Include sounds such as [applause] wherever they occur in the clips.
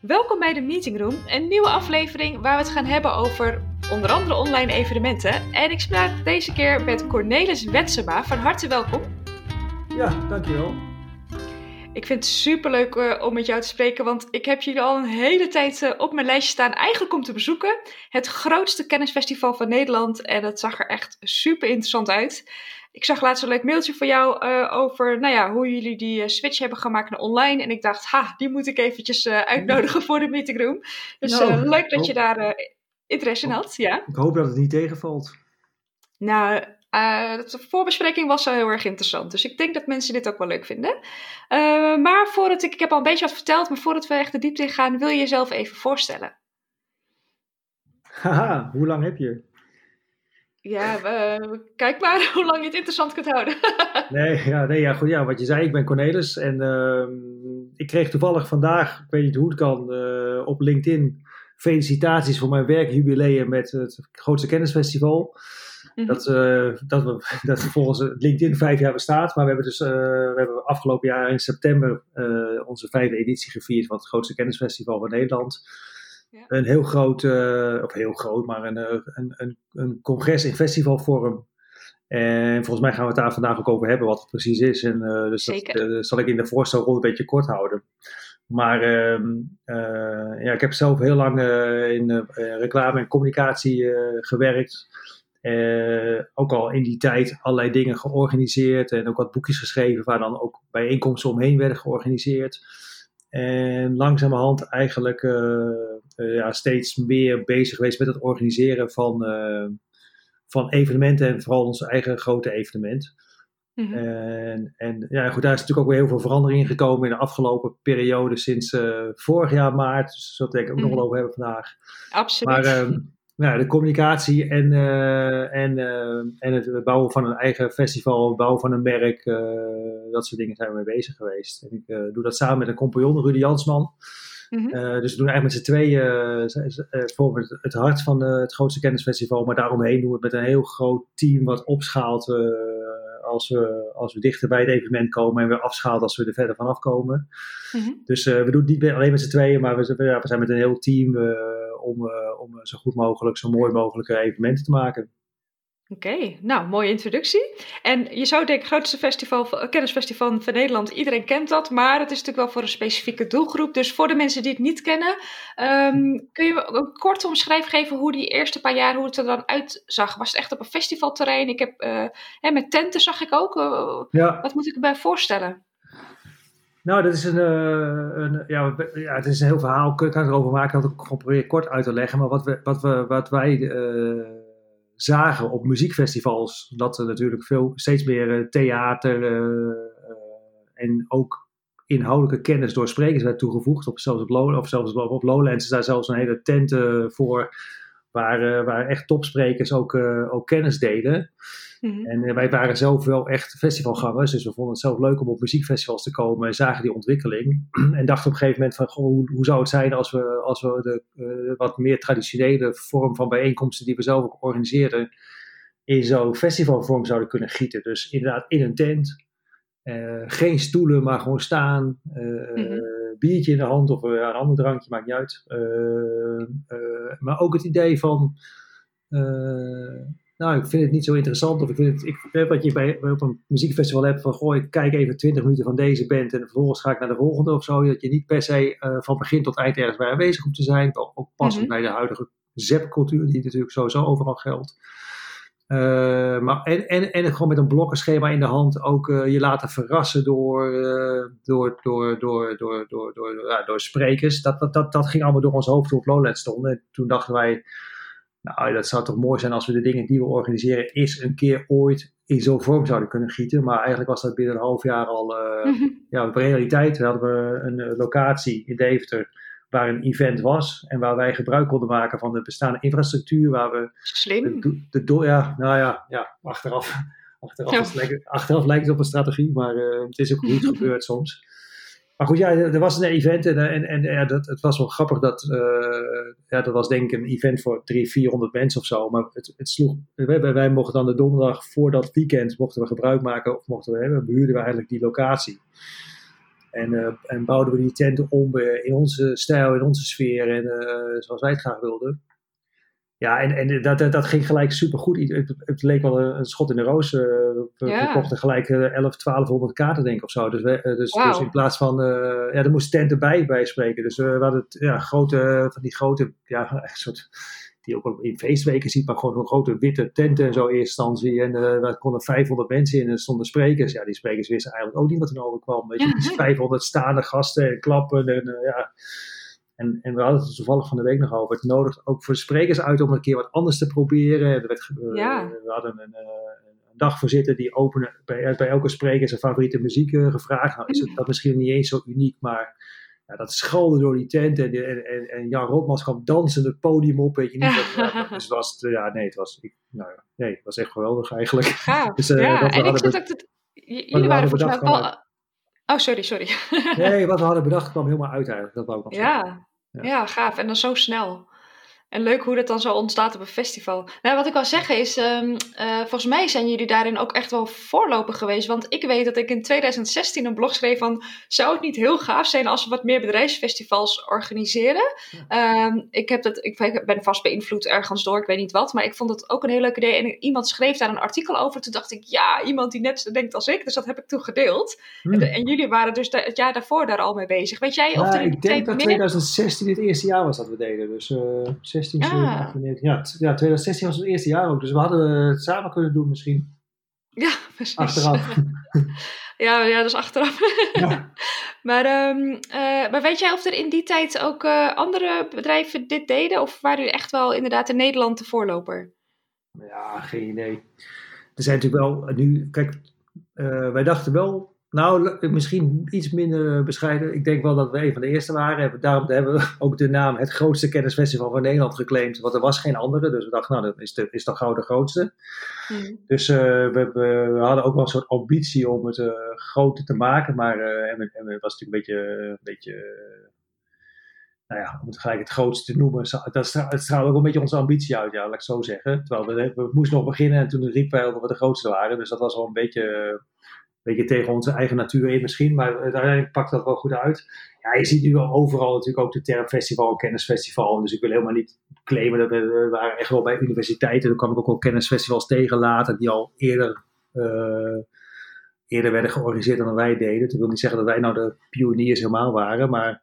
Welkom bij de Meeting Room, een nieuwe aflevering waar we het gaan hebben over onder andere online evenementen. En ik spraak deze keer met Cornelis Wetsema. Van harte welkom. Ja, dankjewel. Ik vind het super leuk uh, om met jou te spreken, want ik heb jullie al een hele tijd uh, op mijn lijstje staan. Eigenlijk om te bezoeken. Het grootste kennisfestival van Nederland. En dat zag er echt super interessant uit. Ik zag laatst een leuk mailtje van jou uh, over nou ja, hoe jullie die switch hebben gemaakt naar online. En ik dacht, ha, die moet ik eventjes uitnodigen voor de meetingroom. Dus nou, leuk dat je daar interesse in had. Ja. Ik hoop dat het niet tegenvalt. Nou, uh, de voorbespreking was al heel erg interessant. Dus ik denk dat mensen dit ook wel leuk vinden. Uh, maar voordat ik, ik heb al een beetje wat verteld, maar voordat we echt de diepte in gaan, wil je jezelf even voorstellen. Haha, hoe lang heb je? Ja, kijk maar [laughs] hoe lang je het interessant kunt houden. [laughs] nee, ja, nee ja, goed, ja, wat je zei, ik ben Cornelis en ehm, ik kreeg toevallig vandaag, ik weet niet hoe het kan, op LinkedIn felicitaties voor mijn werkjubileum met het grootste kennisfestival. Mhm. Dat, uh, dat, we, [laughs] dat volgens LinkedIn vijf jaar bestaat. Maar we hebben dus uh, we hebben afgelopen jaar in september onze vijfde editie gevierd van het grootste kennisfestival van Nederland. Ja. Een heel groot, of heel groot, maar een, een, een, een congres in festivalvorm. En volgens mij gaan we het daar vandaag ook over hebben, wat het precies is. En dus Zeker. dat zal ik in de voorstelrol een beetje kort houden. Maar uh, ja, ik heb zelf heel lang in reclame en communicatie gewerkt. Uh, ook al in die tijd allerlei dingen georganiseerd en ook wat boekjes geschreven waar dan ook bijeenkomsten omheen werden georganiseerd. En langzamerhand eigenlijk uh, uh, ja, steeds meer bezig geweest met het organiseren van, van evenementen en vooral ons eigen grote evenement. Mm -hmm. En, en ja, goed, daar is natuurlijk ook weer heel veel verandering in gekomen in de afgelopen periode sinds vorig jaar maart. Dus dat denk ik ook mm -hmm. nog wel over hebben vandaag. Absoluut. Maar, ehm, nou, de communicatie en, uh, en, uh, en het bouwen van een eigen festival, het bouwen van een merk, uh, dat soort dingen zijn we mee bezig geweest. En ik doe dat samen met een compagnon, Rudy Jansman. Mm -hmm. dus we doen eigenlijk met z'n tweeën vormen het, het hart van het grootste kennisfestival, maar daaromheen doen we het met een heel groot team wat opschaalt als, we, als we dichter bij het evenement komen en weer afschaalt als we er verder vanaf komen. Mm -hmm. Dus we doen het niet alleen met z'n tweeën, maar we, ja, we zijn met een heel team om, uh, om zo goed mogelijk, zo mooi mogelijke evenementen te maken. Oké, okay, nou, mooie introductie. En je zou denken, grootste festival, kennisfestival van Nederland, iedereen kent dat, maar het is natuurlijk wel voor een specifieke doelgroep. Dus voor de mensen die het niet kennen, um, kun je een korte omschrijving geven hoe die eerste paar jaar, hoe het er dan uitzag? Was het echt op een festivalterrein? Ik heb, uh, hè, met tenten zag ik ook. Uh, ja. Wat moet ik erbij voorstellen? Nou, dat is een, uh, een, ja, ja, het is een heel verhaal. Ik kan erover maken. Dat ik gewoon probeer kort uit te leggen. Maar wat, we, wat, we, wat wij uh, zagen op muziekfestivals, dat er natuurlijk veel, steeds meer theater en ook inhoudelijke kennis door sprekers werd toegevoegd. Op, zelfs op, Low, of zelfs op Lowlands is daar zelfs een hele tent voor, waar, waar echt topsprekers ook, ook kennis Mhm. En eh, wij waren zelf wel echt festivalgangers, dus we vonden het zelf leuk om op muziekfestivals te komen en zagen die ontwikkeling. [clears throat] en dachten op een gegeven moment van, goh, hoe, hoe zou het zijn als we, als we de uh, wat meer traditionele vorm van bijeenkomsten die we zelf ook organiseren, in zo'n festivalvorm zouden kunnen gieten. Dus inderdaad in een tent, uh, geen stoelen, maar gewoon staan, uh, mm-hmm. biertje in de hand of een ander drankje, maakt niet uit. maar ook het idee van nou, ik vind het niet zo interessant. Of ik vind het, ik, wat je bij, op een muziekfestival hebt van, goh, ik kijk even 20 minuten van deze band en vervolgens ga ik naar de volgende of zo. Dat je niet per se uh, van begin tot eind ergens bij aanwezig hoeft te zijn. Ook passend mm -hmm. bij de huidige zep-cultuur, die natuurlijk sowieso overal geldt. Uh, maar en, en, en gewoon met een blokkenschema in de hand ook uh, je laten verrassen door, uh, door, door, door, door, door, door, ja, door sprekers. Dat, dat, dat, dat ging allemaal door ons hoofd toen op Lowlands stonden. En toen dachten wij, nou, dat zou toch mooi zijn als we de dingen die we organiseren eens een keer ooit in zo'n vorm zouden kunnen gieten. Maar eigenlijk was dat binnen een half jaar al uh, mm -hmm. ja, realiteit. We hadden een uh, locatie in Deventer waar een event was en waar wij gebruik konden maken van de bestaande infrastructuur. Waar we Slim. De, de, de, ja, nou ja, ja achteraf, [laughs] achteraf, ja. Lijkt, achteraf lijkt het op een strategie, maar uh, het is ook goed [laughs] gebeurd soms. Maar goed, ja, er was een event en, en, en ja, dat, het was wel grappig dat, uh, ja, dat was denk ik een event voor 300, 400 mensen of zo. Maar het, het sloeg, wij, wij mochten dan de donderdag voor dat weekend mochten we gebruik maken, of mochten we, we behuurden we eigenlijk die locatie. En, en bouwden we die tenten om in onze stijl, in onze sfeer en zoals wij het graag wilden. Ja, en, en dat, dat, dat ging gelijk supergoed. Het, het leek wel een, schot in de roos. Uh, we, kochten gelijk uh, 11, 1200 kaarten, denk ik, of zo. Dus, we, uh, dus, dus, in plaats van... Uh, ja, er moest tent erbij bij spreken. Dus we hadden het, ja, grote, van die grote... Ja, soort, die ook in feestweken ziet, maar gewoon een grote witte tenten en zo in eerste instantie. En uh, daar konden 500 mensen in en er stonden sprekers. Ja, die sprekers wisten eigenlijk ook niet wat er overkwam. Weet je, ja. 500 staande gasten en klappen en ja... En, en we hadden het toevallig van de week nog over. Het nodigt ook voor sprekers uit om een keer wat anders te proberen. Er werd, ja. We hadden een, een dagvoorzitter die openen bij, bij elke spreker zijn favoriete muziek uh, gevraagd. Nou is het dat misschien niet eens zo uniek, maar ja, dat schalde door die tent. En, en, en Jan Rotmans kwam dansen het podium op, weet je niet. [laughs] Wat, dus was het, ja, nee, het was, ik, nou, nee, het was echt geweldig eigenlijk. [laughs] Ja, dus, uh, ja. en ik zit ook dat, jullie waren volgens mij al... Oh, sorry, sorry. nee, wat we [laughs] hadden bedacht kwam helemaal uit eigenlijk. Dat wou ik nog ja, ja. gaaf. En dan zo snel. En leuk hoe dat dan zo ontstaat op een festival. Nou, wat ik wil zeggen is, um, uh, volgens mij zijn jullie daarin ook echt wel voorloper geweest. Want ik weet dat ik in 2016 een blog schreef van, zou het niet heel gaaf zijn als we wat meer bedrijfsfestivals organiseren? Um, ik, heb dat, ik ben vast beïnvloed ergens door, ik weet niet wat. Maar ik vond het ook een heel leuk idee. En iemand schreef daar een artikel over. Toen dacht ik, ja, iemand die net zo denkt als ik. Dus dat heb ik toen gedeeld. Hmm. En, en, jullie waren dus het jaar daarvoor daar al mee bezig. Weet jij of er ik denk dat 2016 het eerste jaar was dat we deden. Dus... Uh... 16, 17, 18, 19. Ja, ja, 2016 was het eerste jaar ook. Dus we hadden het samen kunnen doen misschien. Ja, precies. Achteraf. [laughs] ja, ja, dus achteraf. Ja. [laughs] maar, um, uh, maar weet jij of er in die tijd ook uh, andere bedrijven dit deden? Of waren jullie echt wel inderdaad in Nederland de voorloper? Ja, geen idee. Er zijn natuurlijk wel, nu, kijk, uh, wij dachten wel nou, misschien iets minder bescheiden. Ik denk wel dat we een van de eerste waren. Daarom hebben we [laughs] ook de naam het grootste kennisfestival van Nederland geclaimd. Want er was geen andere. Dus we dachten, nou, dat is, de, is toch gauw de grootste. Hmm. Dus uh, we, we, hadden ook wel een soort ambitie om het uh, groter te maken. Maar uh, en, en het was natuurlijk een beetje, een beetje nou ja, om het gelijk het grootste te noemen, dat straalt ook een beetje onze ambitie uit, ja, laat ik zo zeggen. Terwijl we, we moesten nog beginnen en toen riepen wij dat we de grootste waren. Dus dat was wel een beetje beetje tegen onze eigen natuur in misschien, maar uiteindelijk pakt dat wel goed uit. Ja, je ziet nu overal natuurlijk ook de term festival en kennisfestival. Dus ik wil helemaal niet claimen dat we, waren echt wel bij universiteiten. Daar kwam ik ook wel kennisfestivals tegen later die al eerder, uh, eerder werden georganiseerd dan wij deden. Dat wil niet zeggen dat wij nou de pioniers helemaal waren, maar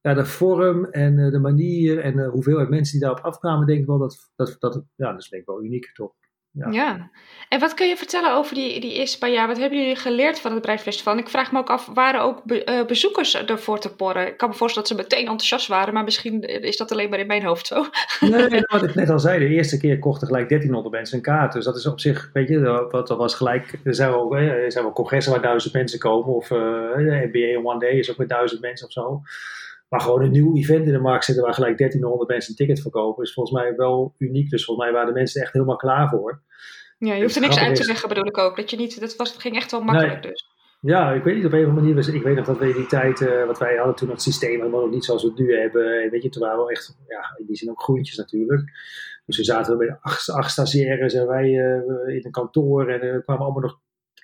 ja, de vorm en uh, de manier en de hoeveelheid mensen die daarop afkwamen, denk ik wel dat dat, dat, ja, dat is denk ik wel uniek toch. Ja. ja. En wat kun je vertellen over die, die eerste paar jaar? Wat hebben jullie geleerd van het bedrijfsfestival? En ik vraag me ook af, waren ook uh, bezoekers ervoor te porren? Ik kan me voorstellen dat ze meteen enthousiast waren, maar misschien is dat alleen maar in mijn hoofd zo. Nee, [laughs] wat ik net al zei, de eerste keer kochten gelijk 1300 mensen een kaart. Dus dat is op zich, weet je, wat dat was gelijk. Er zijn wel, er zijn wel congressen waar duizend mensen komen. Of uh, NBA One Day is ook met duizend mensen of zo. Maar gewoon een nieuw event in de markt zetten waar gelijk 1300 mensen een ticket verkopen, is volgens mij wel uniek. Dus volgens mij waren de mensen echt helemaal klaar voor. Ja, je hoeft er niks uit te zeggen, bedoel ik ook. Dat, je niet, dat was, het ging echt wel makkelijk dus. Ja, ik weet niet op een of andere manier. Ik weet nog dat we in die tijd, uh, wat wij hadden toen het systeem helemaal nog niet zoals we het nu hebben. Weet je, toen waren we echt, ja, in die zin ook groentjes natuurlijk. Dus we zaten bij acht, acht stagiaires en wij uh, in een kantoor en er kwamen allemaal nog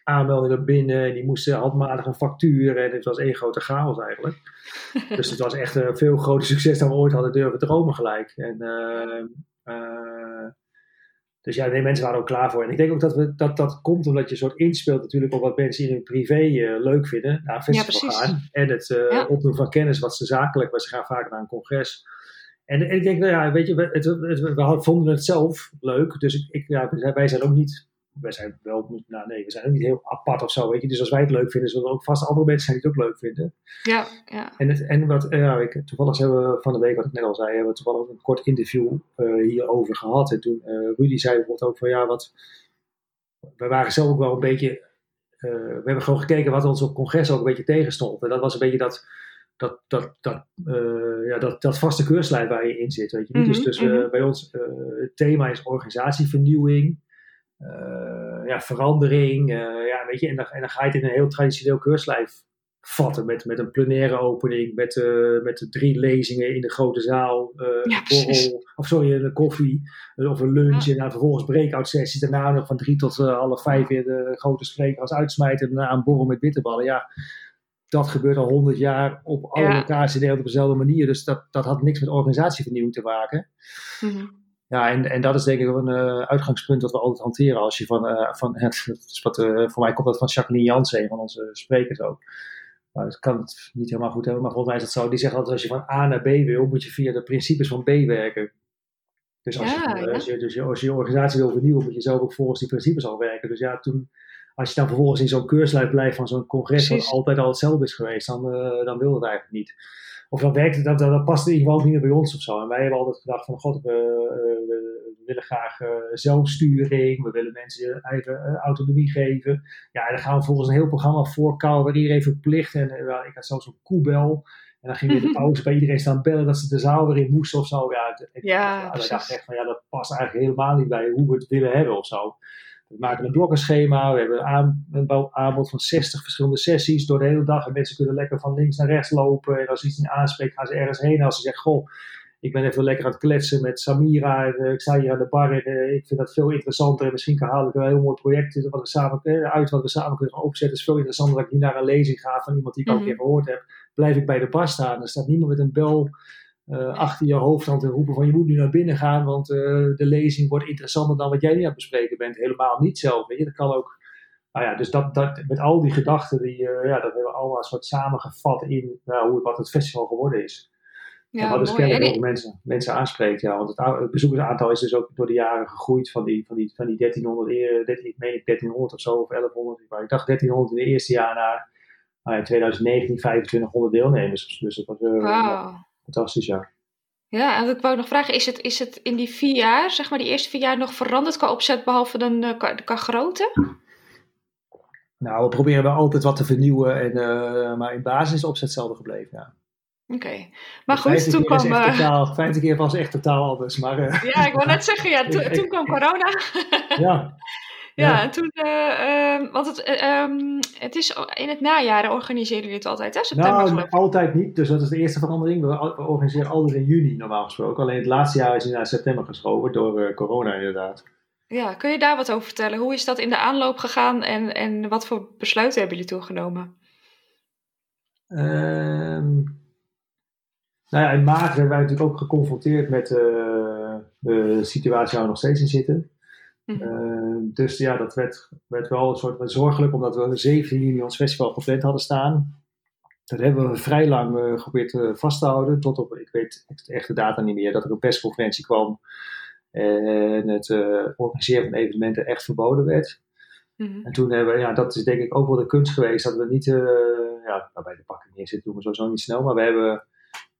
aanmeldingen binnen en die moesten handmatig een factuur en het was één grote chaos eigenlijk. [laughs] dus het was echt een veel groter succes dan we ooit hadden durven dromen gelijk. En, uh, uh, dus ja, nee, mensen waren ook klaar voor. En ik denk ook dat we, dat, dat komt omdat je een soort inspeelt natuurlijk op wat mensen in hun privé uh, leuk vinden. Naar een festival ja, gaan. En het ja. opdoen van kennis wat ze zakelijk, wat ze gaan vaak naar een congres. En, en ik denk, nou ja, weet je, we, het, het, we vonden het zelf leuk. Dus ik, ik, ja, wij zijn ook niet wij zijn wel, nou nee, we zijn ook niet heel apart of zo, weet je. Dus als wij het leuk vinden, zullen er ook vast andere mensen zijn die het ook leuk vinden. Ja, ja. En, het, en wat, ja, ik, toevallig hebben we van de week, wat ik net al zei, hebben we toevallig een kort interview uh, hierover gehad. En toen, uh, Rudy zei bijvoorbeeld ook van, ja, wat, we waren zelf ook wel een beetje, uh, we hebben gewoon gekeken wat ons op congres ook een beetje tegenstond. En dat was een beetje dat, dat, dat, dat, ja, dat, dat vaste keurslijf waar je in zit, weet je. Mm -hmm, dus dus mm -hmm. bij ons, het thema is organisatievernieuwing. Uh, ja, verandering. Uh, ja, weet je, en, dan, en dan ga je het in een heel traditioneel keurslijf vatten. Met, met een plenaire opening, met, uh, met de drie lezingen in de grote zaal. Ja, borrel, of sorry, een koffie of een lunch. Ja. En dan vervolgens breakout sessies. Daarna nog van drie tot half vijf weer de grote spreker als uitsmijter. En daarna een borrel met bitterballen. Ja, dat gebeurt al honderd jaar op alle Ja. locaties in Nederland op dezelfde manier. Dus dat, dat had niks met organisatievernieuwing te maken. Mhm. Ja, en, en dat is denk ik een eh, uitgangspunt dat we altijd hanteren. Als je van, eh, van [laughs] het, het is wat, eh, voor mij komt dat van Jacqueline Jansen, een van onze sprekers ook. Maar ik kan het niet helemaal goed hebben, maar volgens mij is het zo. Die zegt altijd, als je van A naar B wil, moet je via de principes van B werken. Dus als, Ja, je, ja. als, je, dus je, als je je organisatie wil vernieuwen, moet je zelf ook volgens die principes al werken. Dus ja, toen, als je dan vervolgens in zo'n keurslijf blijft van zo'n congres, wat Precies. altijd al hetzelfde is geweest, dan, dan wil het eigenlijk niet. Of dan werkt het, dat, dat, dat past in ieder geval niet meer bij ons of zo. En wij hebben altijd gedacht van, god, we, eh, we willen graag eh, zelfsturing, we willen mensen eigen eh, autonomie geven. Ja, en dan gaan we volgens een heel programma voorkouwen waar iedereen verplicht. En ik had zelfs een koebel. En dan ging we de [laughs] pauze bij iedereen staan bellen dat ze de zaal weer in moesten of zo. Ja, ik, Ja, dachten echt van, ja, dat past eigenlijk helemaal niet bij hoe we het willen hebben of zo. We maken een blokkenschema, we hebben een, aanbod van 60 verschillende sessies door de hele dag. En mensen kunnen lekker van links naar rechts lopen. En als iets niet aanspreekt, gaan ze ergens heen. En als ze zeggen, goh, ik ben even lekker aan het kletsen met Samira. En, eh, ik sta hier aan de bar en eh, ik vind dat veel interessanter. En misschien kan haal ik een heel mooi project wat we samen, eh, uit wat we samen kunnen gaan opzetten. Het is veel interessanter dat ik nu naar een lezing ga van iemand die ik al een Mhm. keer gehoord heb. Blijf ik bij de bar staan. Er staat niemand met een bel achter je hoofd aan te roepen van je moet nu naar binnen gaan. Want eh, de lezing wordt interessanter dan wat jij nu aan het bespreken bent. Helemaal niet zelf. Weet je? Dat kan ook nou ja, dus dat, dat, met al die gedachten, die, eh, ja, dat hebben we allemaal een soort samengevat in nou, hoe, wat het festival geworden is. en Ja, wat dus. En kennelijk ook mensen, mensen aanspreekt. Ja, want het, bezoekersaantal is dus ook door de jaren gegroeid van die, van die, van die 1300, eer- 13, ik meen ik 1300 of zo, of 1100. Maar ik dacht 1300 in het eerste jaar naar nou ja, 2019 2500 deelnemers. Dus dat was eh. Fantastisch, ja. Ja, en ik wou nog vragen, is het, is het in die vier jaar, zeg maar die eerste vier jaar, nog veranderd qua opzet, behalve dan eh, qua, qua grootte? Nou, we proberen wel altijd wat te vernieuwen, en, eh, maar in basis is de opzet hetzelfde gebleven, ja. Oké. Maar goed, toen kwam... eh, totaal, vijfde keer was echt totaal anders, maar ja, ik wou net zeggen, ja, [laughs] to- toen kwam corona. ja. Ja, en toen, eh, ehm, want het, eh, ehm, het is in het najaar organiseren jullie het altijd, hè? September Nou, altijd niet. Dus dat is de eerste verandering. We, organiseren altijd in juni normaal gesproken. Alleen het laatste jaar is naar september geschoven door eh, corona inderdaad. Ja, kun je daar wat over vertellen? Hoe is dat in de aanloop gegaan en, en wat voor besluiten hebben jullie toen genomen? Ehm, nou ja, in maart werden wij natuurlijk ook geconfronteerd met de situatie waar we nog steeds in zitten. Mhm. Ehm, dus ja, dat werd, werd wel een soort zorgelijk, omdat we 17 juni ons festival gepland hadden staan. Dat hebben we vrij lang eh, geprobeerd eh, vast te houden, tot op, ik weet echt, de data niet meer, dat er een persconferentie kwam en het eh, organiseren van evenementen echt verboden werd. Mhm. En toen hebben we, ja, dat is denk ik ook wel de kunst geweest, dat we niet, eh, ja, nou, bij de pakken neerzitten doen we sowieso niet snel, maar we hebben,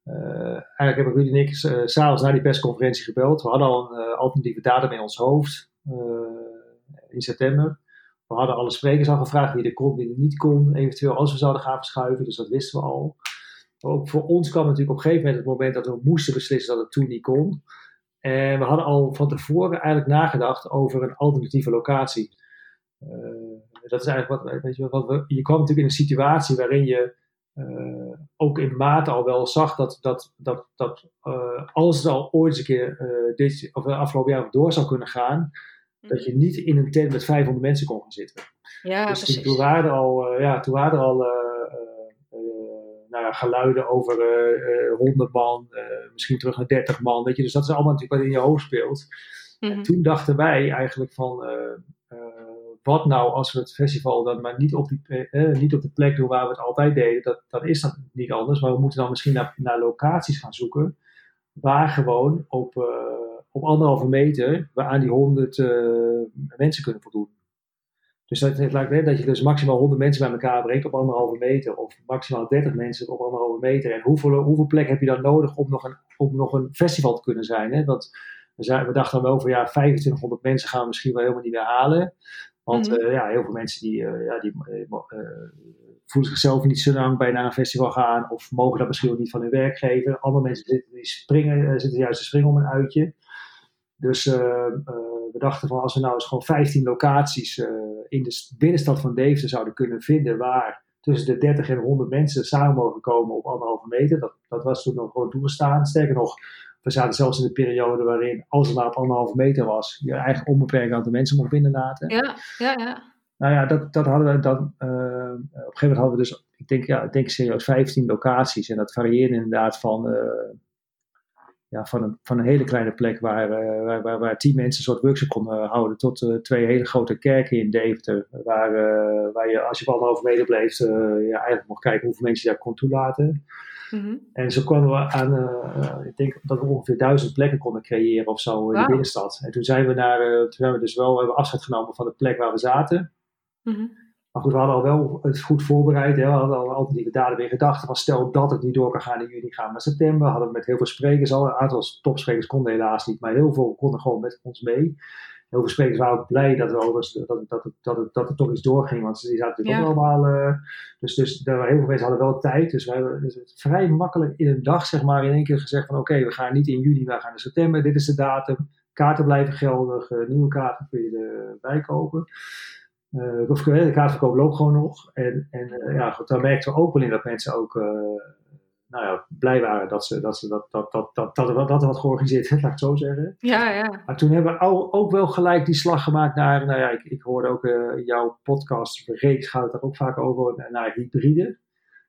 eh, eigenlijk hebben Rudy en ik eh, s'avonds na die persconferentie gebeld. We hadden al een eh, alternatieve datum in ons hoofd eh, in september. We hadden alle sprekers al gevraagd wie er kon, wie er niet kon, eventueel als we zouden gaan verschuiven, dus dat wisten we al. Ook voor ons kwam natuurlijk op een gegeven moment het moment dat we moesten beslissen dat het toen niet kon. En we hadden al van tevoren eigenlijk nagedacht over een alternatieve locatie. Eh, dat is eigenlijk wat, weet je, wat je kwam natuurlijk in een situatie waarin je eh, ook in mate al wel zag dat, dat, dat, dat eh, als het al ooit eens een keer eh, dit, of afgelopen jaar door zou kunnen gaan, dat je niet in een tent met 500 mensen kon gaan zitten. Ja, dus toen, precies. toen waren er al, eh, ja, toen waren er al eh, eh, nou ja, geluiden over eh, eh, 100 man, misschien terug naar 30 man. Weet je? Dus dat is allemaal natuurlijk wat in je hoofd speelt. Mhm. En toen dachten wij eigenlijk van, wat nou als we het festival dan maar niet op, die, eh, niet op de plek doen waar we het altijd deden. Dat, dat is dan niet anders, maar we moeten dan misschien naar, naar locaties gaan zoeken. Waar gewoon op, op anderhalve meter we aan die 100 eh, mensen kunnen voldoen. Dus dat, het lijkt net dat je dus maximaal 100 mensen bij elkaar brengt op anderhalve meter. Of maximaal 30 mensen op anderhalve meter. En hoeveel, hoeveel plek heb je dan nodig om nog een, om nog een festival te kunnen zijn? Hè? Want we, zijn, we dachten dan wel van ja, 2500 mensen gaan we misschien wel helemaal niet meer halen. Want Mhm. eh, ja, heel veel mensen die, eh, ja, die voelen zichzelf niet zo lang bij naar een festival gaan. Of mogen dat misschien ook niet van hun werkgever. Andere mensen zitten, die springen, zitten juist te springen om een uitje. Dus eh, eh, we dachten van als we nou eens gewoon 15 locaties eh, in de binnenstad van Deventer zouden kunnen vinden waar tussen de 30 en 100 mensen samen mogen komen op anderhalve meter. Dat, dat was toen nog gewoon toegestaan. Sterker nog, we zaten zelfs in de periode waarin als het maar op anderhalve meter was, je eigenlijk onbeperkt aantal mensen mocht binnenlaten. Ja, ja, ja. Nou ja, dat, dat hadden we dan. op een gegeven moment hadden we dus, ik denk, ja, ik denk serieus 15 locaties. En dat varieerde inderdaad van ja, van, een, van een hele kleine plek waar, uh, waar, waar, waar, tien mensen een soort workshop konden houden, tot uh, twee hele grote kerken in Deventer, waar, waar je als je van over meter bleef, je eigenlijk mocht kijken hoeveel mensen je daar kon toelaten. Mm -hmm. En zo kwamen we aan, ik denk dat we ongeveer duizend plekken konden creëren of zo in de binnenstad. En toen zijn we naar, toen hebben we dus wel hebben afscheid genomen van de plek waar we zaten. Mm -hmm. Maar goed, we hadden al wel het goed voorbereid. Hè. We hadden al altijd die daden weer gedachten van stel dat het niet door kan gaan in juni, gaan we naar september. Hadden we met heel veel sprekers al. Een aantal topsprekers konden helaas niet, maar heel veel konden gewoon met ons mee. Heel veel sprekers waren ook blij dat, we overigens, dat, dat, dat, dat, het, dat het toch iets doorging, want die zaten natuurlijk ja. ook allemaal. Uh, dus, dus heel veel mensen hadden wel tijd. Dus we hebben dus het vrij makkelijk in een dag, zeg maar, in één keer gezegd van oké, we gaan niet in juni, we gaan in september. Dit is de datum. Kaarten blijven geldig. Uh, nieuwe kaarten kun je erbij kopen. Uh, of, de kaartverkoop loopt gewoon nog. En, en uh, ja, goed, daar merkten we ook wel in dat mensen ook uh, nou ja, blij waren dat, ze, dat, ze, dat, dat, dat, dat, dat, er, dat er wat georganiseerd is, [laughs] laat ik het zo zeggen. Ja, ja. Maar toen hebben we ook wel gelijk die slag gemaakt naar, nou ja, ik, ik hoorde ook in jouw podcast, reeks gaat het daar ook vaak over, naar hybride.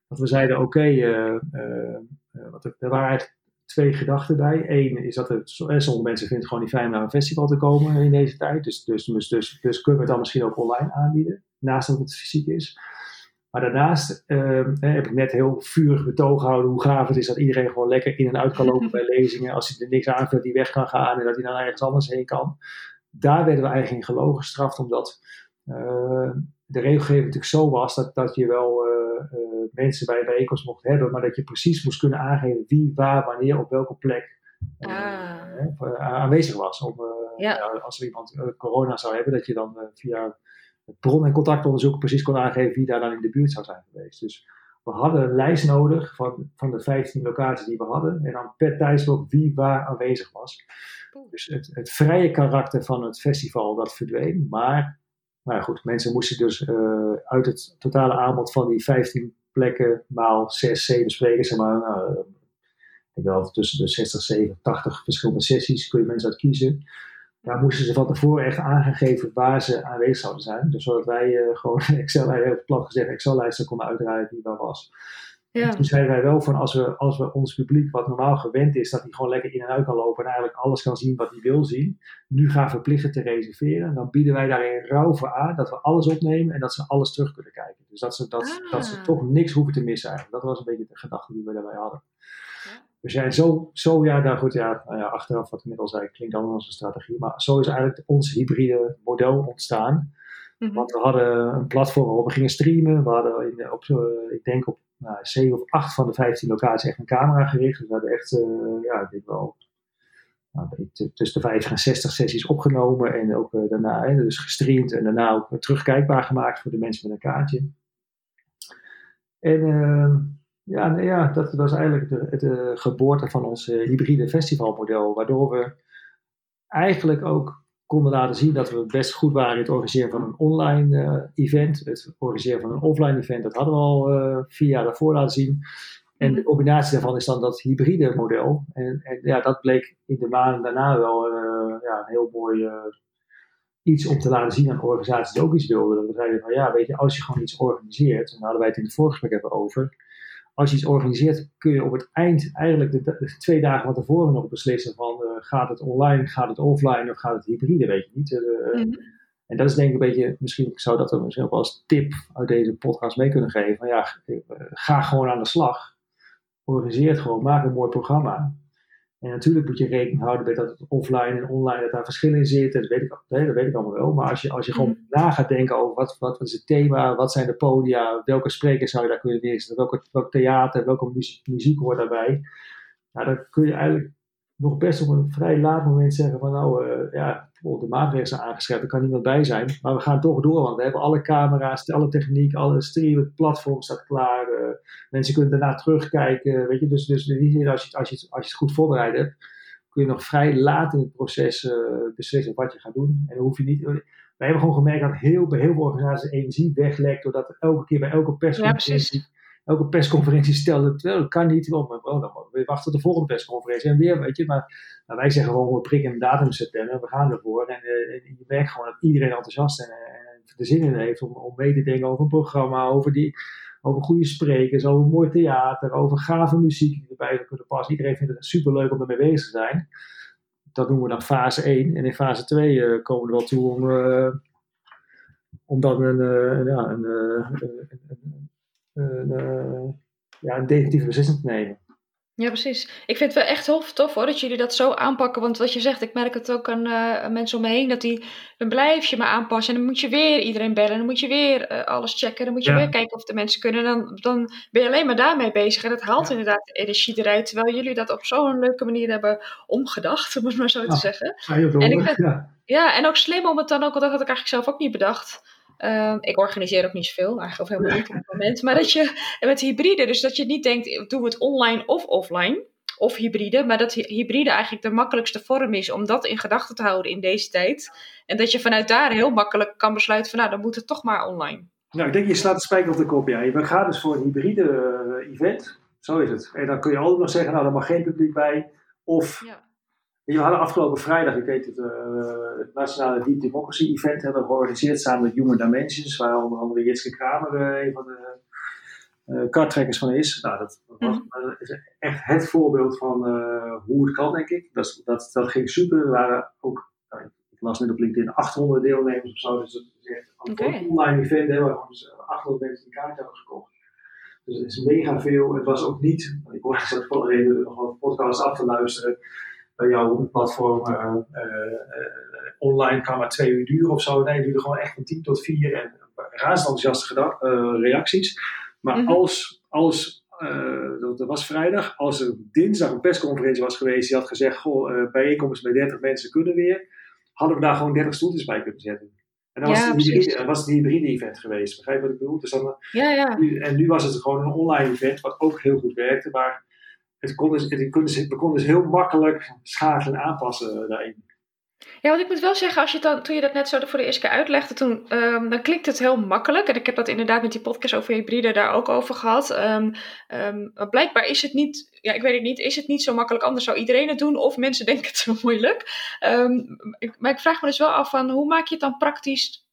Dat we zeiden, oké, okay, er waren eigenlijk twee gedachten bij. Eén is dat het, sommige mensen vinden het gewoon niet fijn naar een festival te komen in deze tijd. Dus, dus, dus, dus, dus kunnen we het dan misschien ook online aanbieden, naast dat het fysiek is. Maar daarnaast uh, heb ik net heel vurig betoog gehouden hoe gaaf het is dat iedereen gewoon lekker in en uit kan lopen [laughs] bij lezingen. Als hij er niks aanvult, die weg kan gaan en dat hij dan ergens anders heen kan. Daar werden we eigenlijk in gelogen gestraft, omdat uh, de regelgeving natuurlijk zo was dat, dat je wel uh, mensen bij een bijeenkomst mocht hebben, maar dat je precies moest kunnen aangeven wie, waar, wanneer, op welke plek ah. aanwezig was. Om, ja. als er iemand corona zou hebben, dat je dan via het bron- en contactonderzoek precies kon aangeven wie daar dan in de buurt zou zijn geweest. Dus we hadden een lijst nodig van, van de 15 locaties die we hadden. En dan per tijdslot wie waar aanwezig was. Dus het, het vrije karakter van het festival dat verdween. Maar nou goed, mensen moesten dus uh, uit het totale aanbod van die 15 plekken maal 6, 7 sprekers, zeg maar, nou, ik wel tussen de 60, 70, 80 verschillende sessies kun je mensen uit kiezen. Daar moesten ze van tevoren echt aangegeven waar ze aanwezig zouden zijn. Dus zodat wij uh, gewoon [laughs] Excel, heel plat gezegd, Excel-lijsten konden uitdraaien wie waar was. Ja. toen zeiden wij wel van als we, als we ons publiek wat normaal gewend is, dat hij gewoon lekker in en uit kan lopen en eigenlijk alles kan zien wat hij wil zien, nu gaan verplichten te reserveren. Dan bieden wij daarin rauw voor aan dat we alles opnemen en dat ze alles terug kunnen kijken. Dus dat ze, dat, dat ze ah. toch niks hoeven te missen eigenlijk. Dat was een beetje de gedachte die we daarbij hadden. Ja. We zijn zo, zo ja, nou goed, ja, nou ja, achteraf wat ik net al zei, klinkt dan onze strategie, maar zo is eigenlijk ons hybride model ontstaan. Mm Want we hadden een platform waarop we gingen streamen. We hadden in, op, ik denk op nou, 7 of 8 van de 15 locaties echt een camera gericht. Dus we hebben echt, uh, ja, ik wel nou, tussen de 50 en 60 sessies opgenomen. En ook uh, daarna hè, dus gestreamd en daarna ook terugkijkbaar gemaakt voor de mensen met een kaartje. En uh, ja, ja, dat was eigenlijk de, de geboorte van ons hybride festivalmodel. Waardoor we eigenlijk ook konden laten zien dat we best goed waren in het organiseren van een online uh, event. Het organiseren van een offline event, dat hadden we al uh, vier jaar daarvoor laten zien. En de combinatie daarvan is dan dat hybride model. En, en ja, dat bleek in de maanden daarna wel uh, ja, een heel mooi iets om te laten zien aan organisaties die ook iets wilden. Dat we zeiden van ja, weet je, als je gewoon iets organiseert, en daar hadden wij het in het voorgesprek even over als je iets organiseert, kun je op het eind eigenlijk de, twee dagen van tevoren nog beslissen van gaat het online, gaat het offline of gaat het hybride, weet je niet. Uh, mm En dat is denk ik een beetje, misschien zou dat er misschien ook als tip uit deze podcast mee kunnen geven. Van ja, ga gewoon aan de slag. Organiseer het gewoon, maak een mooi programma. En natuurlijk moet je rekening houden met dat het offline en online, dat daar verschillen in zitten. Dat weet ik, dat weet ik allemaal wel. Maar als je, als je gewoon mhm. na gaat denken over wat, wat is het thema, wat zijn de podia, welke sprekers zou je daar kunnen neerzetten, welke, welk theater, welke muziek, muziek hoort daarbij. Nou, dan kun je eigenlijk nog best op een vrij laat moment zeggen van nou, uh, ja, de maatregelen zijn aangescherpt, er kan niemand bij zijn. Maar we gaan toch door, want we hebben alle camera's, alle techniek, alle stream, het platform staat klaar. Uh, mensen kunnen daarna terugkijken, weet je. Dus, dus die als je, als, je, als je het goed voorbereid hebt, kun je nog vrij laat in het proces uh, beslissen wat je gaat doen. En dan hoef je niet... Wij hebben gewoon gemerkt dat heel, bij heel veel organisaties energie weglekt, doordat elke keer bij elke persconferentie... Ja, elke persconferentie stelde, terwijl dat kan niet, oh, oh, dan we wachten tot de volgende persconferentie en weer, weet je. Maar wij zeggen gewoon, we prikken een datum september, we gaan ervoor. En, uh, je merkt gewoon dat iedereen enthousiast en, en er zin in heeft om, om mee te denken over een programma, over, die, over goede sprekers, over mooi theater, over gave muziek die erbij zou kunnen passen. Iedereen vindt het super leuk om ermee bezig te zijn. Dat noemen we dan fase 1. En in fase 2 uh, komen we er wel toe om, uh, om dan een, een, een, ja, een definitieve beslissing te nemen. Ja, precies. Ik vind het wel echt tof, tof hoor, dat jullie dat zo aanpakken. Want wat je zegt, ik merk het ook aan uh, mensen om me heen, dat die, dan blijf je maar aanpassen. En dan moet je weer iedereen bellen, dan moet je weer uh, alles checken. Dan moet je ja. weer kijken of de mensen kunnen. Dan, dan ben je alleen maar daarmee bezig. En dat haalt ja. inderdaad energie eruit. Terwijl jullie dat op zo'n leuke manier hebben omgedacht, [laughs] om het maar zo te zeggen. En, ik vind, ja. en ook slim om het dan ook, want dat had ik eigenlijk zelf ook niet bedacht Uh, ik organiseer ook niet zoveel, eigenlijk of helemaal niet op het moment. Maar dat je met hybride, dus dat je niet denkt, doen we het online of offline, of hybride, maar dat hybride eigenlijk de makkelijkste vorm is om dat in gedachten te houden in deze tijd. En dat je vanuit daar heel makkelijk kan besluiten van, nou, dan moet het toch maar online. Nou, ik denk je slaat de spijker op de kop. Ja. Je gaat dus voor een hybride uh, event, zo is het. En dan kun je altijd nog zeggen, nou, er mag geen publiek bij. Of ja. We hadden afgelopen vrijdag, ik weet het, uh, het Nationale Deep Democracy Event hebben we georganiseerd samen met Human Dimensions, waar onder andere Jitske Kramer uh, een van de uh, van is. Nou, dat, mm. dat, is echt het voorbeeld van hoe het kan, denk ik. Dat, dat, dat ging super. Er waren ook, nou, ik las net op LinkedIn, 800 deelnemers of zo. Dus dat is echt een okay. online event, hè, waar 800 mensen een kaart hebben gekocht. Dus het is mega veel. Het was ook niet, ik hoorde [laughs] wel even nog een podcast af te luisteren bij jouw platform uh, uh, online kan maar twee uur duren of zo. Nee, het duurde gewoon echt van tien tot vier en razend enthousiaste reacties. Maar mm -hmm. als, als dat was vrijdag, als er dinsdag een persconferentie was geweest die had gezegd, goh, bijeenkomst met 30 mensen kunnen weer, hadden we daar gewoon 30 stoeltjes bij kunnen zetten. En dan ja, was, het hybride, was het een hybride event geweest. Begrijp je wat ik bedoel? Dus dan, ja, ja. En nu was het gewoon een online event, wat ook heel goed werkte. Maar het kon dus, het kon dus, we konden dus heel makkelijk schakelen en aanpassen daarin. Ja, want ik moet wel zeggen, als je dan, toen je dat net zo voor de eerste keer uitlegde, toen, um, dan klinkt het heel makkelijk. En ik heb dat inderdaad met die podcast over hybride daar ook over gehad. Um, um, blijkbaar is het niet, ja, ik weet het niet, is het niet zo makkelijk. Anders zou iedereen het doen, of mensen denken het zo moeilijk. Ik, maar ik vraag me dus wel af van, hoe maak je het dan praktisch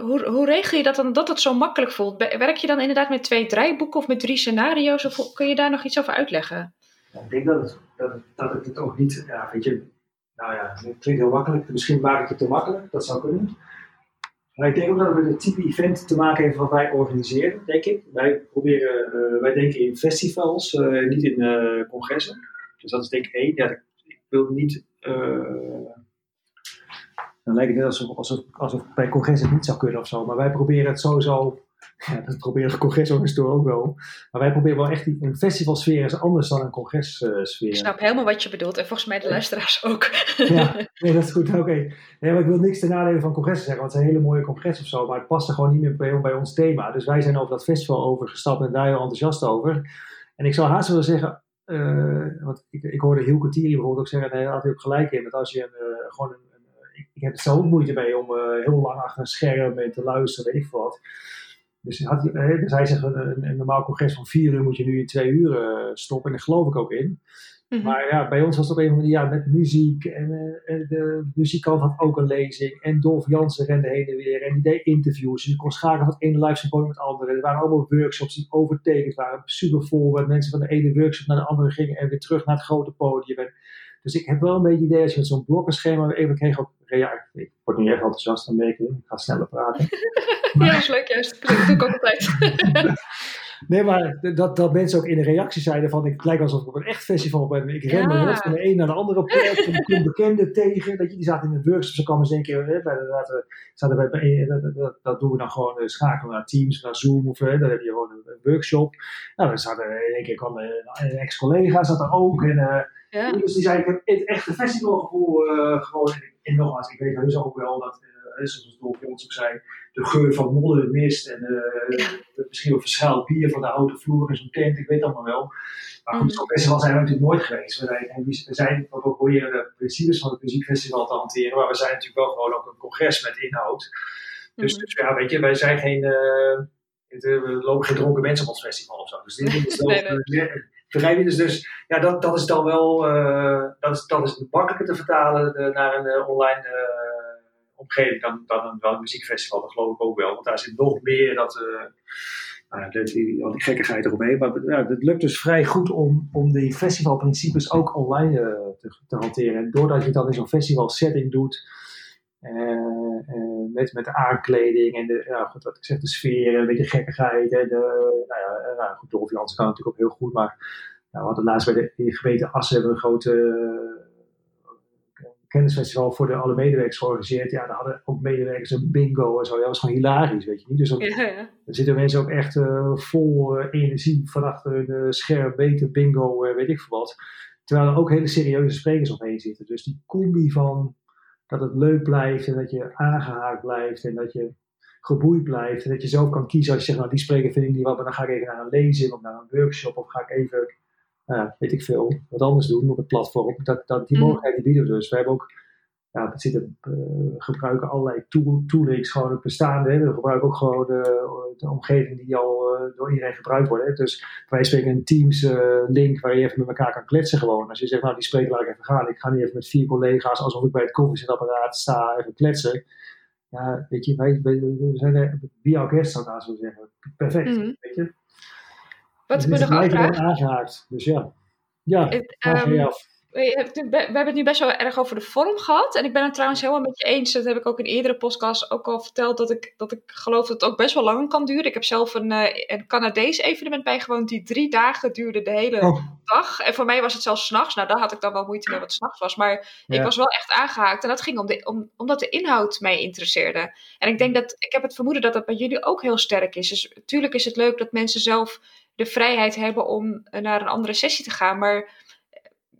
hoe, hoe regel je dat dan dat het zo makkelijk voelt? Werk je dan inderdaad met twee draaiboeken of met drie scenario's? Of kun je daar nog iets over uitleggen? Ik denk dat het, dat, dat het ook niet, weet je, nou ja, het klinkt heel makkelijk. Misschien maak ik het te makkelijk, dat zou kunnen. Maar ik denk ook dat het met het type event te maken heeft wat wij organiseren, denk ik. Wij proberen, uh, wij denken in festivals, uh, niet in uh, congressen. Dus dat is denk ik één. Ja, ik wil niet dan lijkt het net alsof, alsof, alsof bij congressen niet zou kunnen of zo. Maar wij proberen het sowieso. Ja, dat proberen de congresorganisatoren ook wel. Maar wij proberen wel echt die, een festivalsfeer is anders dan een congressfeer. Ik snap helemaal wat je bedoelt. En volgens mij de luisteraars ook. Ja, nee, dat is goed. Oké. Okay. Nee, maar ik wil niks ten nadele van congressen zeggen. Want het zijn hele mooie congressen of zo. Maar het past er gewoon niet meer bij, bij ons thema. Dus wij zijn over dat festival overgestapt en daar heel enthousiast over. En ik zou haast willen zeggen. Uh, want ik, ik hoorde heel Cotieri bijvoorbeeld ook zeggen. En hij had hij ook gelijk in. Dat als je een, uh, gewoon een ik heb er zelf moeite mee om uh, heel lang achter een scherm en te luisteren, weet ik wat. Dus, had, dus hij zegt, een, een, normaal congres van vier uur moet je nu in twee uur stoppen. En daar geloof ik ook in. Mm -hmm. Maar ja, bij ons was het op een of andere manier ja, met muziek. En de muzikant had ook een lezing. En Dolf Jansen rende heen en weer. En die deed interviews. Dus je kon schakelen van het ene live symposium met het andere. Er waren allemaal workshops die overtekend waren. Super vol. Waar mensen van de ene workshop naar de andere gingen. En weer terug naar het grote podium. En, dus ik heb wel een beetje het idee als je met zo'n blokkenschema even kreeg ook reactie. Ik word nu echt enthousiast een beetje. Ik ga sneller praten. [laughs] ja, dat is leuk juist. Dat doe ik ook altijd. [laughs] nee, maar dat, dat mensen ook in de reactie zeiden van ik lijkt alsof ik op een echt festival ben. Ik ren ja. rond van de een naar de andere plek. ik kom bekenden tegen. Dat je, die zaten in een workshop. Ze kwamen eens een keer bij de, zaten bij, bij dat, dat, dat, doen we dan gewoon schakelen naar Teams, naar Zoom. Of, hè, dan heb je gewoon een, workshop. Nou, dan zaten in één keer kwam een, ex-collega zat er ook. En, uh, ja. Dus die zei, ik heb het echte festivalgevoel uh, gewoon. En nogmaals, ik weet heus ook wel dat, uh, zoals Dolf Jons ook zei, de geur van modder, mist en uh, misschien wel verschuild bier van de houten vloer in zo'n tent, ik weet allemaal wel. Maar goed, zo'n festival zijn we natuurlijk nooit geweest. We zijn, we zijn we proberen de principes van het muziekfestival te hanteren, maar we zijn natuurlijk wel gewoon ook een congres met inhoud. Dus, mm. dus ja, weet je, wij zijn geen, uh, we lopen geen dronken mensen op ons festival of zo. Dus dit is [laughs] wel, nee, nee. Begrijp? Dus, dus ja, dat, dat is dan wel, uh, dat, is, dat is makkelijker te vertalen uh, naar een uh, online omgeving dan, dan, een muziekfestival. Dat geloof ik ook wel. Want daar zit nog meer dat, nou, die, al die gekkigheid eromheen. Maar het lukt dus vrij goed om, om die festivalprincipes ook online te, te, hanteren. En doordat je dan in zo'n festival setting doet. Met, met de aankleding en de, ja, goed, wat ik zeg, de sfeer, een beetje gekkigheid. En de, nou ja, nou, goed, Jansen kan natuurlijk ook heel goed, maar nou, we hadden laatst bij de, gemeente Assen hebben een grote kennisfestival voor de alle medewerkers georganiseerd. Ja, daar hadden ook medewerkers een bingo en zo. Ja, dat was gewoon hilarisch, weet je niet. Dus er zitten mensen ook echt uh, vol uh, energie van achter een uh, scherm, beter bingo, weet ik veel wat. Terwijl er ook hele serieuze sprekers omheen zitten. Dus die combi van dat het leuk blijft en dat je aangehaakt blijft en dat je geboeid blijft. En dat je zelf kan kiezen als je zegt, nou die spreker vind ik niet wat, maar dan ga ik even naar een lezing of naar een workshop of ga ik even uh, weet ik veel, wat anders doen op het platform. Dat, dat, die mm. mogelijkheden bieden we dus. We hebben ook, ja, we zitten, uh, gebruiken allerlei tool, toolings, gewoon het bestaande. Hè. We gebruiken ook gewoon de, de omgeving die al uh, door iedereen gebruikt wordt. Hè. Dus wij spreken een Teams uh, link waar je even met elkaar kan kletsen gewoon. Als je zegt, nou die spreker laat ik even gaan. Ik ga niet even met vier collega's, alsof ik bij het koffiezetapparaat sta, even kletsen. Ja, weet je, wij, wij we zijn er via elkaar, zou ik zo zeggen. Perfect, mm. weet je. Wat dus me nog aangehaakt. Dus ja, ja, um, we, we hebben het nu best wel erg over de vorm gehad. En ik ben het trouwens helemaal met je eens. Dat heb ik ook in eerdere podcasts ook al verteld. Dat ik, dat ik geloof dat het ook best wel lang kan duren. Ik heb zelf een, uh, een Canadees evenement bijgewoond. Die drie dagen duurde de hele oh. dag. En voor mij was het zelfs s'nachts. Nou, daar had ik dan wel moeite mee wat s'nachts was. Maar ik was wel echt aangehaakt. En dat ging om de, om, omdat de inhoud mij interesseerde. En ik denk dat, ik heb het vermoeden dat dat bij jullie ook heel sterk is. Dus natuurlijk is het leuk dat mensen zelf de vrijheid hebben om naar een andere sessie te gaan. Maar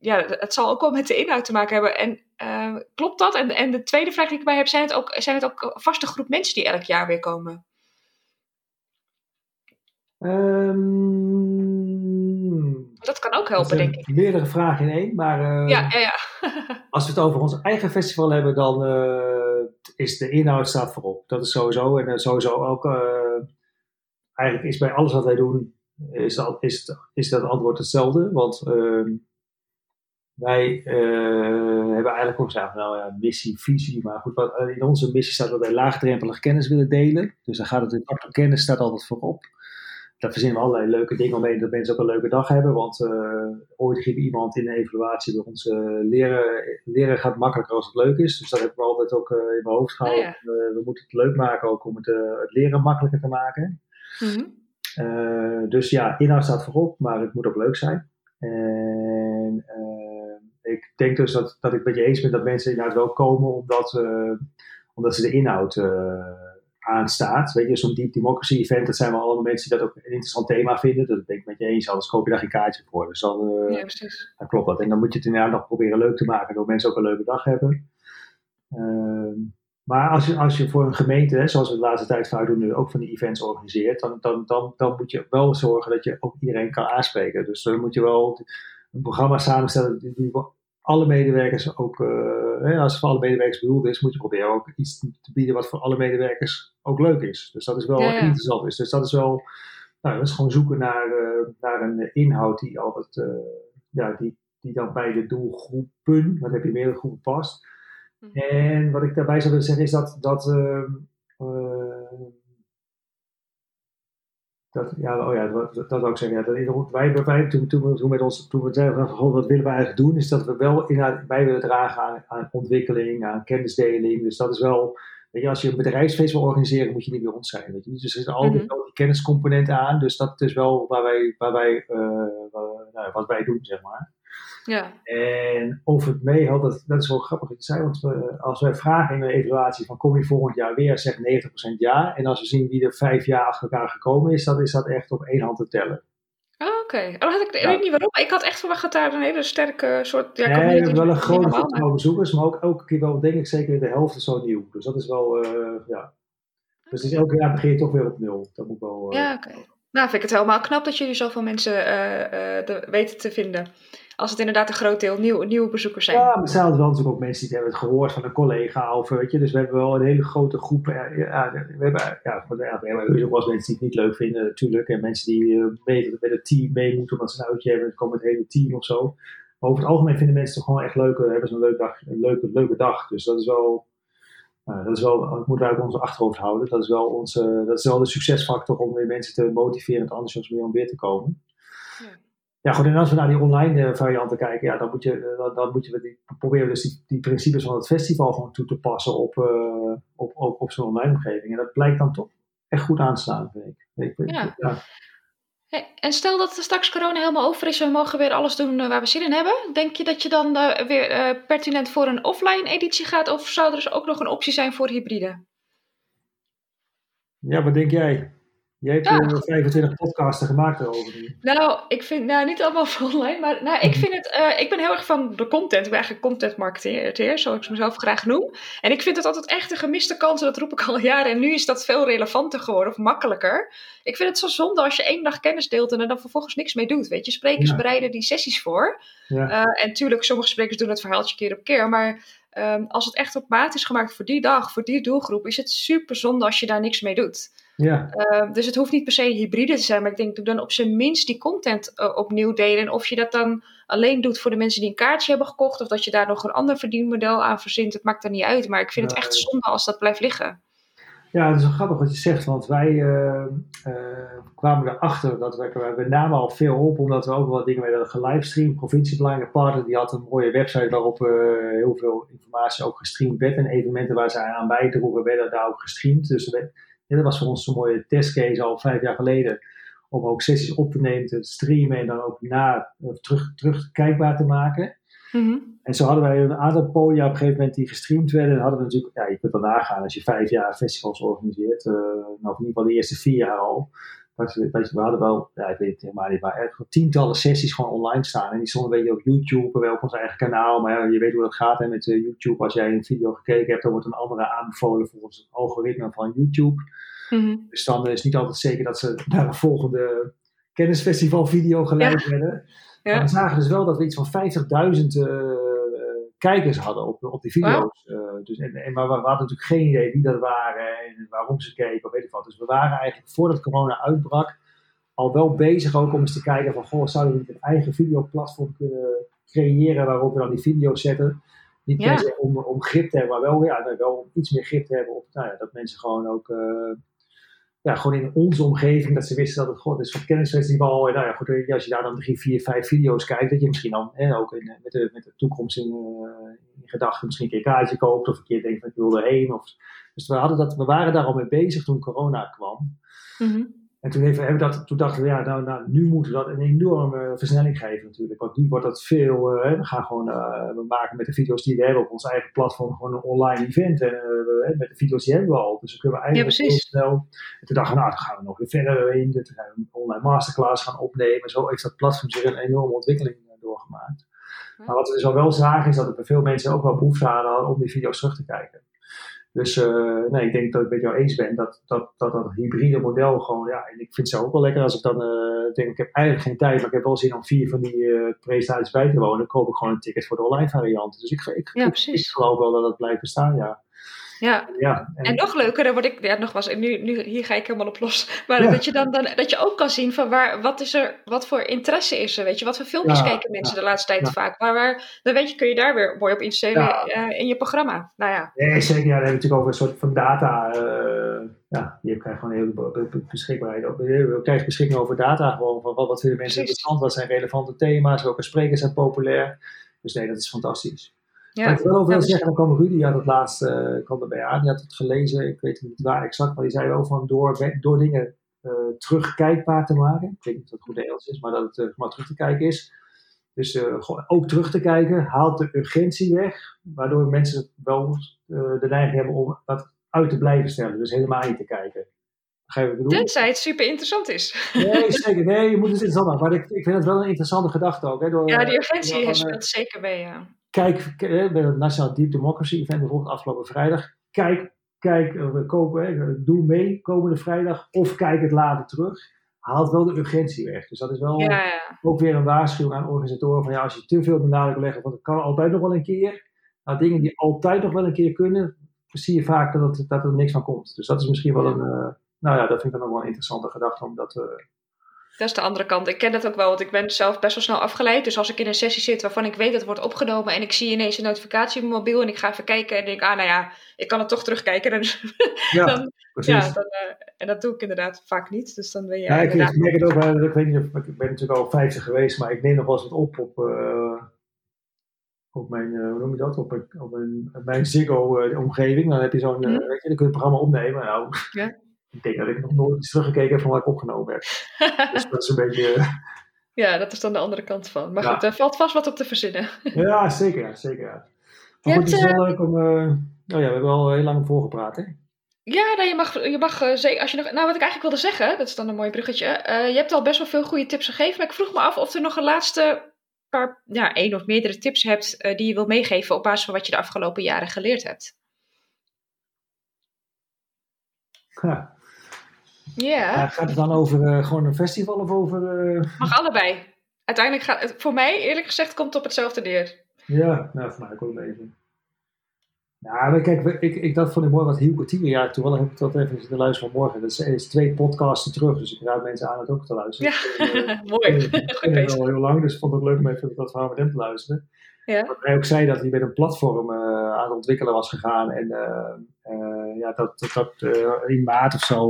ja, het zal ook wel met de inhoud te maken hebben. En uh, klopt dat? En, en de tweede vraag die ik bij heb, zijn het, ook, zijn het ook een vaste groep mensen die elk jaar weer komen? Um, dat kan ook helpen, denk ik. Meerdere vragen in één, maar uh, ja, ja, ja. [laughs] als we het over ons eigen festival hebben, dan uh, is de inhoud staat voorop. Dat is sowieso. En sowieso ook, eigenlijk is bij alles wat wij doen, is dat, is, is dat antwoord hetzelfde. Want ehm, wij uh, hebben eigenlijk ook gezegd, nou ja, missie, visie, maar goed, wat, in onze missie staat dat wij laagdrempelige kennis willen delen. Dus dan gaat het in kennis staat altijd voorop. Daar verzinnen we allerlei leuke dingen omheen, dat mensen ook een leuke dag hebben. Want uh, ooit ging iemand in de evaluatie bij ons leren, leren gaat makkelijker als het leuk is. Dus dat heb ik altijd ook in mijn hoofd gehouden. Oh we moeten het leuk maken ook om het, het leren makkelijker te maken. Mm dus ja, inhoud staat voorop, maar het moet ook leuk zijn. En ik denk dus dat, dat ik met je eens ben dat mensen inderdaad wel komen omdat, uh, omdat ze de inhoud uh, aanstaat. Weet je, zo'n Deep Democracy event, dat zijn wel allemaal mensen die dat ook een interessant thema vinden. Dat denk ik met je eens, anders koop je daar geen kaartje voor. Dus dan, uh, ja, precies. dan klopt dat. En dan moet je het inderdaad nog proberen leuk te maken, door mensen ook een leuke dag hebben. Ehm, maar als je, als je voor een gemeente, hè, zoals we de laatste tijd vaak doen, nu ook van die events organiseert, dan, dan, dan, dan moet je wel zorgen dat je ook iedereen kan aanspreken. Dus dan moet je wel een programma samenstellen die, die alle medewerkers ook, uh, als het voor alle medewerkers bedoeld is, moet je proberen ook iets te bieden wat voor alle medewerkers ook leuk is. Dus dat is wel interessant is. Dus dat is wel, nou, dat is gewoon zoeken naar, uh, naar een inhoud die altijd, uh, ja, die, die dan bij de doelgroepen, wat heb je meerdere groepen past. Mhm. En wat ik daarbij zou willen zeggen is dat, dat ehm, dat, ja, oh ja, dat, dat ik zeggen. Ja, dat, wij, wij toen, toen, toen, met ons, toen we zeiden, van, wat willen we eigenlijk doen, is dat we wel inhoud bij willen dragen aan, aan, ontwikkeling, aan kennisdeling. Dus dat is wel, weet je, als je een bedrijfsfeest wil organiseren, moet je niet bij ons zijn. Weet je. Dus er zit altijd mm -hmm. wel die kenniscomponent aan. Dus dat is wel waar wij, waar wij, uh, waar, nou, wat wij doen, zeg maar. Ja. En of het meehoudt, dat, dat is wel grappig te zeggen, want we, als wij vragen in de evaluatie van kom je volgend jaar weer, zegt 90% ja. En als we zien wie er vijf jaar achter elkaar gekomen is, dan is dat echt op één hand te tellen. Oh, Oké, okay. oh, ik, weet niet waarom. Ik had echt verwacht dat daar een hele sterke soort... Ja, nee, we hebben wel een grote groep bezoekers, maar ook elke keer wel, denk ik zeker, de helft is zo nieuw. Dus dat is wel, uh, ja. Dus elke jaar begin je toch weer op nul. Dat moet wel... Uh... Ja, oké. Okay. Nou, vind ik het helemaal knap dat jullie zoveel mensen uh, weten te vinden als het inderdaad een groot deel nieuw, nieuwe bezoekers zijn. Ja, maar zijn wel natuurlijk ook mensen die hebben het gehoord van een collega. Of, weet je, dus we hebben wel een hele grote groep. Ja, we hebben, ja, we hebben ook wel mensen die het niet leuk vinden, natuurlijk. En mensen die mee, met het team mee moeten omdat ze een uitje hebben. Dan komt het hele team of zo. Maar over het algemeen vinden mensen het gewoon echt leuk. Hebben ze een leuke dag, een leuke, leuke dag. Dus dat is wel. Nou, dat, is wel, dat moeten wij ook onze achterhoofd houden. Dat is, wel onze, dat is wel de succesfactor om weer mensen te motiveren en enthousiasmeren om weer te komen. Ja. Ja, goed. En als we naar die online varianten kijken, ja, dan, moet je, dan, dan moet je die, proberen dus die, die, principes van het festival gewoon toe te passen op, op, op, op zo'n online omgeving. En dat blijkt dan toch echt goed aan te ik. ja. ja. En stel dat straks corona helemaal over is en we mogen weer alles doen eh, waar we zin in hebben. Denk je dat je dan uh, weer uh, pertinent voor een offline editie gaat? Of zou er dus ook nog een optie zijn voor hybride? Ja, wat denk jij? Je hebt ja. 25 podcasten gemaakt erover. Nou, ik vind, nou niet allemaal online, maar nou, ik vind het, uh, ik ben heel erg van de content. Ik ben eigenlijk content marketeer, zoals ik mezelf graag noem. En ik vind het altijd echt een gemiste kans, dat roep ik al jaren. En nu is dat veel relevanter geworden, of makkelijker. Ik vind het zo zonde als je één dag kennis deelt en er dan vervolgens niks mee doet. Weet je, sprekers bereiden die sessies voor. Ja. Uh, en tuurlijk, sommige sprekers doen het verhaaltje keer op keer, maar... Um, als het echt op maat is gemaakt voor die dag, voor die doelgroep, is het super zonde als je daar niks mee doet. Ja. Uh, dus het hoeft niet per se hybride te zijn, maar ik denk doe dan op zijn minst die content uh, opnieuw delen. En of je dat dan alleen doet voor de mensen die een kaartje hebben gekocht, of dat je daar nog een ander verdienmodel aan verzint, het maakt er niet uit. Maar ik vind het echt zonde als dat blijft liggen. Ja, het is wel grappig wat je zegt, want wij uh, kwamen erachter dat we, we namen al veel op, omdat we ook wel dingen werden gelivestreamd. Provinciebelangen partner, die had een mooie website waarop heel veel informatie ook gestreamd werd. En evenementen waar zij aan bijdroegen werden daar ook gestreamd. Dus dat was voor ons een mooie testcase al vijf jaar geleden. Om ook sessies op te nemen, te streamen en dan ook na, eh, terug, terug kijkbaar te maken. Mhm. En zo hadden wij een aantal podia op een gegeven moment die gestreamd werden. En hadden we natuurlijk, ja, je kunt wel nagaan als je vijf jaar festivals organiseert. Uh, nou, in ieder geval de eerste vier jaar al. We, hadden wel, ja, ik weet het helemaal niet, maar echt tientallen sessies gewoon online staan. En die stonden weet je op YouTube, wel op ons eigen kanaal. Maar ja, je weet hoe dat gaat hè, met uh, YouTube. Als jij een video gekeken hebt, dan wordt een andere aanbevolen volgens het algoritme van YouTube. Mhm. Dus dan is het niet altijd zeker dat ze naar een volgende kennisfestival video geleid werden. Ja. Maar we zagen dus wel dat we iets van 50.000 uh, kijkers hadden op, op die video's. Uh, dus, en, en, maar we, hadden natuurlijk geen idee wie dat waren en waarom ze keken of weet ik wat. Dus we waren eigenlijk voordat corona uitbrak al wel bezig ook om eens te kijken van goh, zouden we niet een eigen videoplatform kunnen creëren waarop we dan die video's zetten. Niet ja. om, om grip te hebben, maar wel, ja, wel om iets meer grip te hebben op nou ja, dat mensen gewoon ook uh, ja, gewoon in onze omgeving, dat ze wisten dat het god is van kennisfestival. En nou ja, goed, als je daar dan drie, vier, vijf video's kijkt, dat je misschien dan hè, ook in, met, de, met de toekomst in, uh, in gedachten misschien een keer een kaartje koopt of een keer denkt van ik wil erheen. Of, dus we, hadden dat, we waren daar al mee bezig toen corona kwam. Mm en toen, even, hebben dat, toen dachten we, ja, nou, nou, nu moeten we dat een enorme versnelling geven natuurlijk. Want nu wordt dat veel, uh, we gaan gewoon, uh, we maken met de video's die we hebben op ons eigen platform gewoon een online event. En uh, met de video's die hebben we al. Dus dan kunnen we eigenlijk ja, heel snel. En toen dachten we, nou, dan gaan we nog weer verder in. Toen gaan we een online masterclass gaan opnemen. Zo heeft dat platform zich een enorme ontwikkeling doorgemaakt. Maar wat we dus al wel zagen is dat er veel mensen ook wel behoefte hadden om die video's terug te kijken. Dus uh, nee, ik denk dat ik met jou eens ben dat dat, dat, dat hybride model gewoon, ja, en ik vind het ook wel lekker als ik dan uh, denk, ik heb eigenlijk geen tijd, maar ik heb wel zin om vier van die uh, presentaties bij te wonen, dan koop ik gewoon een ticket voor de online variant. Dus ik, ik, ja, ik, ik geloof wel dat dat blijft bestaan, ja. Ja. ja en, nog leuker, dan word ik, ja, nog was, nu, nu, hier ga ik helemaal op los. Maar dat je dan, dan dat je ook kan zien van waar, wat is er, wat voor interesse is er, weet je, wat voor filmpjes kijken mensen de laatste tijd vaak. Maar waar, dan weet je, kun je daar weer mooi op instellen uh, in je programma. Nou ja. Nee, zeker, ja, dan heb je natuurlijk over een soort van data. Uh, ja, je krijgt gewoon heel beschikbaarheid. Je krijgt beschikking over data gewoon van wat, wat vinden mensen interessant, wat zijn relevante thema's, welke sprekers zijn populair. Dus nee, dat is fantastisch. Ja. Maar ik wil wel zeggen, dan kwam Rudy, had het laatst, uh, kwam erbij aan, die had het gelezen, ik weet niet waar exact, maar die zei wel van door, door dingen uh, terugkijkbaar te maken, ik weet niet of dat goed Nederlands is, maar dat het uh, maar terug te kijken is. Dus ook terug te kijken, haalt de urgentie weg, waardoor mensen wel de neiging hebben om dat uit te blijven stellen, dus helemaal niet te kijken. Tenzij het super interessant is. Nee, [laughs] zeker. Nee, je moet het interessant maken. Maar ik, ik vind het wel een interessante gedachte ook. Hè, door, ja, die urgentie speelt zeker mee, ja kijk, bij het National Deep Democracy Event bijvoorbeeld afgelopen vrijdag. Kijk, kijk, eh, we kopen, doe mee komende vrijdag of kijk het later terug. Haalt wel de urgentie weg. Dus dat is wel ja, ja. ook weer een waarschuwing aan organisatoren van ja, als je te veel de nadruk legt, want het kan altijd nog wel een keer. Nou, dingen die altijd nog wel een keer kunnen, zie je vaak dat, dat er niks van komt. Dus dat is misschien wel een, nou ja, dat vind ik dan nog wel een interessante gedachte om dat uh, Dat is de andere kant. Ik ken dat ook wel, want ik ben zelf best wel snel afgeleid. Dus als ik in een sessie zit waarvan ik weet dat het wordt opgenomen en ik zie ineens een notificatie op mijn mobiel en ik ga even kijken en denk, ah nou ja, ik kan het toch terugkijken. Dan, Ja, [laughs] dan, precies. ja dan, eh, en dat doe ik inderdaad vaak niet. Dus dan ben je Ja, ik, inderdaad- ik merk het ook wel. Ik weet niet of ik ben natuurlijk al 50 geweest, maar ik neem nog wel eens wat op op, eh, op mijn, eh, hoe noem je dat? Op, mijn- op mijn, mijn Ziggo-omgeving. dan heb je zo'n, Mhm. weet je, dan kun je het programma opnemen. Nou, Ja. Ik denk dat ik nog nooit eens teruggekeken heb van wat ik opgenomen heb. [laughs] Dus dat is een beetje, eh, ja, dat is dan de andere kant van. Maar Ja. goed, er valt vast wat op te verzinnen. [laughs] ja, zeker, zeker. Je goed, het is wel leuk om, eh, oh ja, we hebben al heel lang voorgepraat, hè? Ja, nou, je mag, je mag eh, zeker, als je nog, nou wat ik eigenlijk wilde zeggen, dat is dan een mooi bruggetje. eh, je hebt al best wel veel goede tips gegeven, maar ik vroeg me af of er nog een laatste paar, ja, één of meerdere tips hebt eh, die je wilt meegeven op basis van wat je de afgelopen jaren geleerd hebt. Ja. Ja, Ja, gaat het dan over eh, gewoon een festival of over... eh, mag allebei. Uiteindelijk gaat het, voor mij eerlijk gezegd, komt het op hetzelfde neer. Ja, nou, voor mij ook wel even. Ja, maar kijk, ik, ik, dat vond ik mooi wat Hielke ja, toevallig heb ik dat even zitten luisteren vanmorgen. Dat is, is twee podcasten terug, dus ik raad mensen aan het ook te luisteren. Ja, eh, [laughs] mooi. ik [laughs] ken al heel lang, dus ik vond het leuk om even dat verhaal met hem te luisteren. Ja. Wat hij ook zei dat hij met een platform eh, aan het ontwikkelen was gegaan en eh, eh, ja, dat, dat, dat eh, in maart of zo...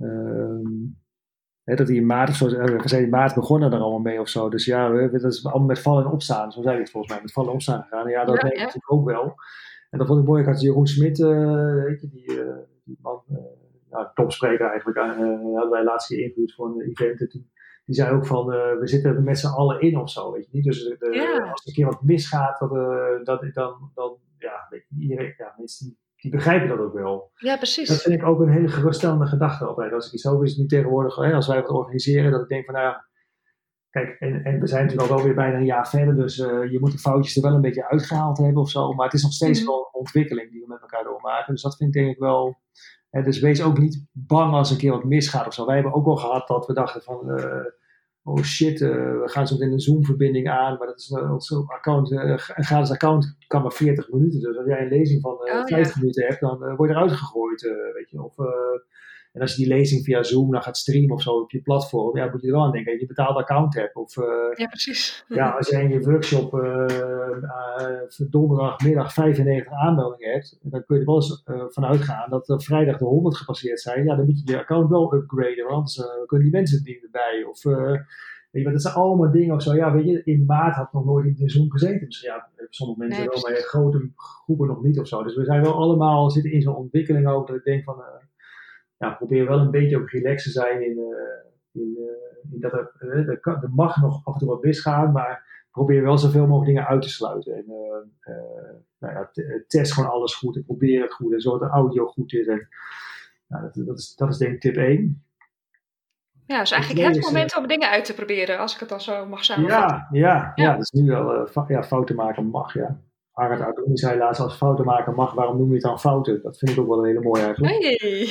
eh, ehm, hè, dat hij in maart zo, eh, in maart begonnen er allemaal mee of zo. Dus ja, we, dat is allemaal met vallen en opstaan. Zo zei hij het volgens mij, met vallen en opstaan gegaan. En ja, dat Ja, denk ik natuurlijk ook wel. En dat vond ik mooi. Ik had Jeroen Smit, eh, weet je, die, eh, die man, eh ja, topspreker eigenlijk, hadden wij laatst geïnterviewd voor een event. Die zei ook van, we zitten er met z'n allen in of zo, weet je niet. Dus de, Ja. als er een keer wat misgaat, dat, dat, dan, dan, ja, weet je, iedereen, ja, mensen die, die begrijpen dat ook wel. Ja, Dat precies. vind ik ook een hele geruststellende gedachte altijd. Als ik iets over is nu tegenwoordig, hè, als wij wat organiseren, dat ik denk van nou ja, kijk, en, en we zijn natuurlijk al wel weer bijna een jaar verder, dus eh, je moet de foutjes er wel een beetje uitgehaald hebben of zo. Maar het is nog steeds Mhm. wel een ontwikkeling die we met elkaar doormaken. Dus dat vind ik denk ik wel. Hè, dus wees ook niet bang als een keer wat misgaat of zo. Wij hebben ook wel gehad dat we dachten van. eh, Oh shit, eh, we gaan zo meteen een Zoom-verbinding aan, maar dat is een, ons account, eh, een gratis account kan maar 40 minuten. Dus als jij een lezing van eh Oh, 50 minuten hebt, dan eh, word je eruit gegooid, eh, weet je. Of, eh, en als je die lezing via Zoom dan gaat streamen of zo op je platform, ja, moet je er wel aan denken dat je een betaald account hebt. Of eh, Ja, precies. ja, als jij in je workshop eh eh, donderdagmiddag 95 aanmeldingen hebt, dan kun je er wel eens eh, van uitgaan dat er vrijdag de 100 gepasseerd zijn. Ja, dan moet je je account wel upgraden, want anders kunnen die mensen het niet meer bij. Of, weet je, wat, dat zijn allemaal dingen of zo. Ja, weet je, in maart had nog nooit in Zoom gezeten. Misschien ja, sommige mensen Nee, wel, maar grote groepen nog niet of zo. Dus we zijn wel allemaal, zitten in zo'n ontwikkeling ook, dat ik denk van, ja, probeer wel een beetje ook relaxed te zijn in, eh, in, eh, in dat er, eh, er, kan- er mag nog af en toe wat misgaan, maar probeer wel zoveel mogelijk dingen uit te sluiten. En nou ja, test gewoon alles goed en probeer het goed en zorg dat de audio goed is. En, nou, dat, dat, is, dat is denk ik tip 1. Ja, dus eigenlijk het moment om dingen uit te proberen, als ik het dan zo mag samenvatten. Ja, ja, ja. Is nu wel ja, fouten maken mag, ja. Arend Artooni zei laatst, als fouten maken mag, waarom noem je het dan fouten? Dat vind ik ook wel een hele mooie eigenlijk. Hey.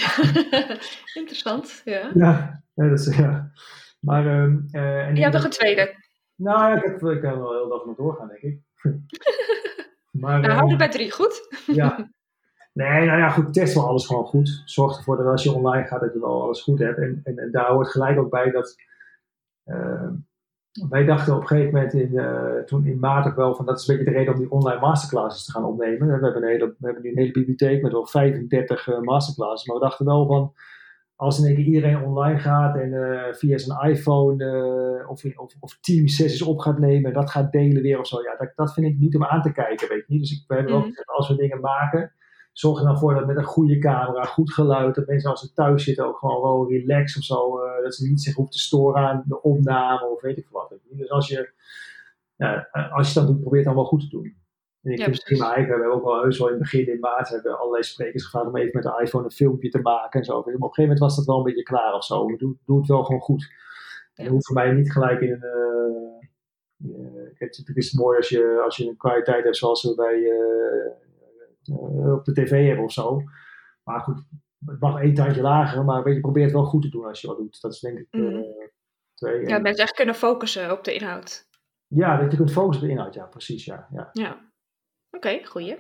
[laughs] Interessant, ja. Ja, dat is, ja. Maar, ehm, eh, en Je hebt nog een tweede. Nou ja, ik, heb, ik kan wel heel dag nog doorgaan, denk ik. [laughs] maar, Nou, eh, hou er bij drie, goed? ja. [laughs] Nee, nou ja, goed, test wel alles gewoon goed. Zorg ervoor dat als je online gaat, dat je wel alles goed hebt. En, en, en daar hoort gelijk ook bij dat. eh, wij dachten op een gegeven moment in, eh, toen in maart ook wel van dat is een beetje de reden om die online masterclasses te gaan opnemen. We hebben, een hele, we hebben nu een hele bibliotheek met wel 35 eh, masterclasses. Maar we dachten wel van als in één keer iedereen online gaat en eh, via zijn iPhone of, of, of Teams sessies op gaat nemen en dat gaat delen weer of zo. Ja, dat, dat vind ik niet om aan te kijken, weet je niet. Dus ik, we hebben ook Mhm. gezegd, als we dingen maken, zorg er dan voor dat met een goede camera, goed geluid, dat mensen als ze thuis zitten ook gewoon wel relaxed of zo, eh, dat ze niet zich hoeven te storen aan de opname of weet ik veel wat. Dus als je, ja, als je het dan doet, probeer het dan wel goed te doen. En ik Ja, vind het prima. We hebben ook wel heus wel in het begin in maart hebben we allerlei sprekers gevraagd om even met de iPhone een filmpje te maken en zo. Maar op een gegeven moment was dat wel een beetje klaar of zo. Doe, doe het wel gewoon goed. En Ja. dat hoeft voor mij niet gelijk in een. eh, eh, natuurlijk is het mooi als je, als je een kwaliteit hebt zoals we bij op de tv hebben of zo. Maar goed, het mag één tandje lager, maar weet je, probeer het wel goed te doen als je wat doet. Dat is denk ik eh, twee. Ja, En- mensen echt kunnen focussen op de inhoud. ja, dat je kunt focussen op de inhoud, ja, precies, ja. ja. Ja. Oké, goeie.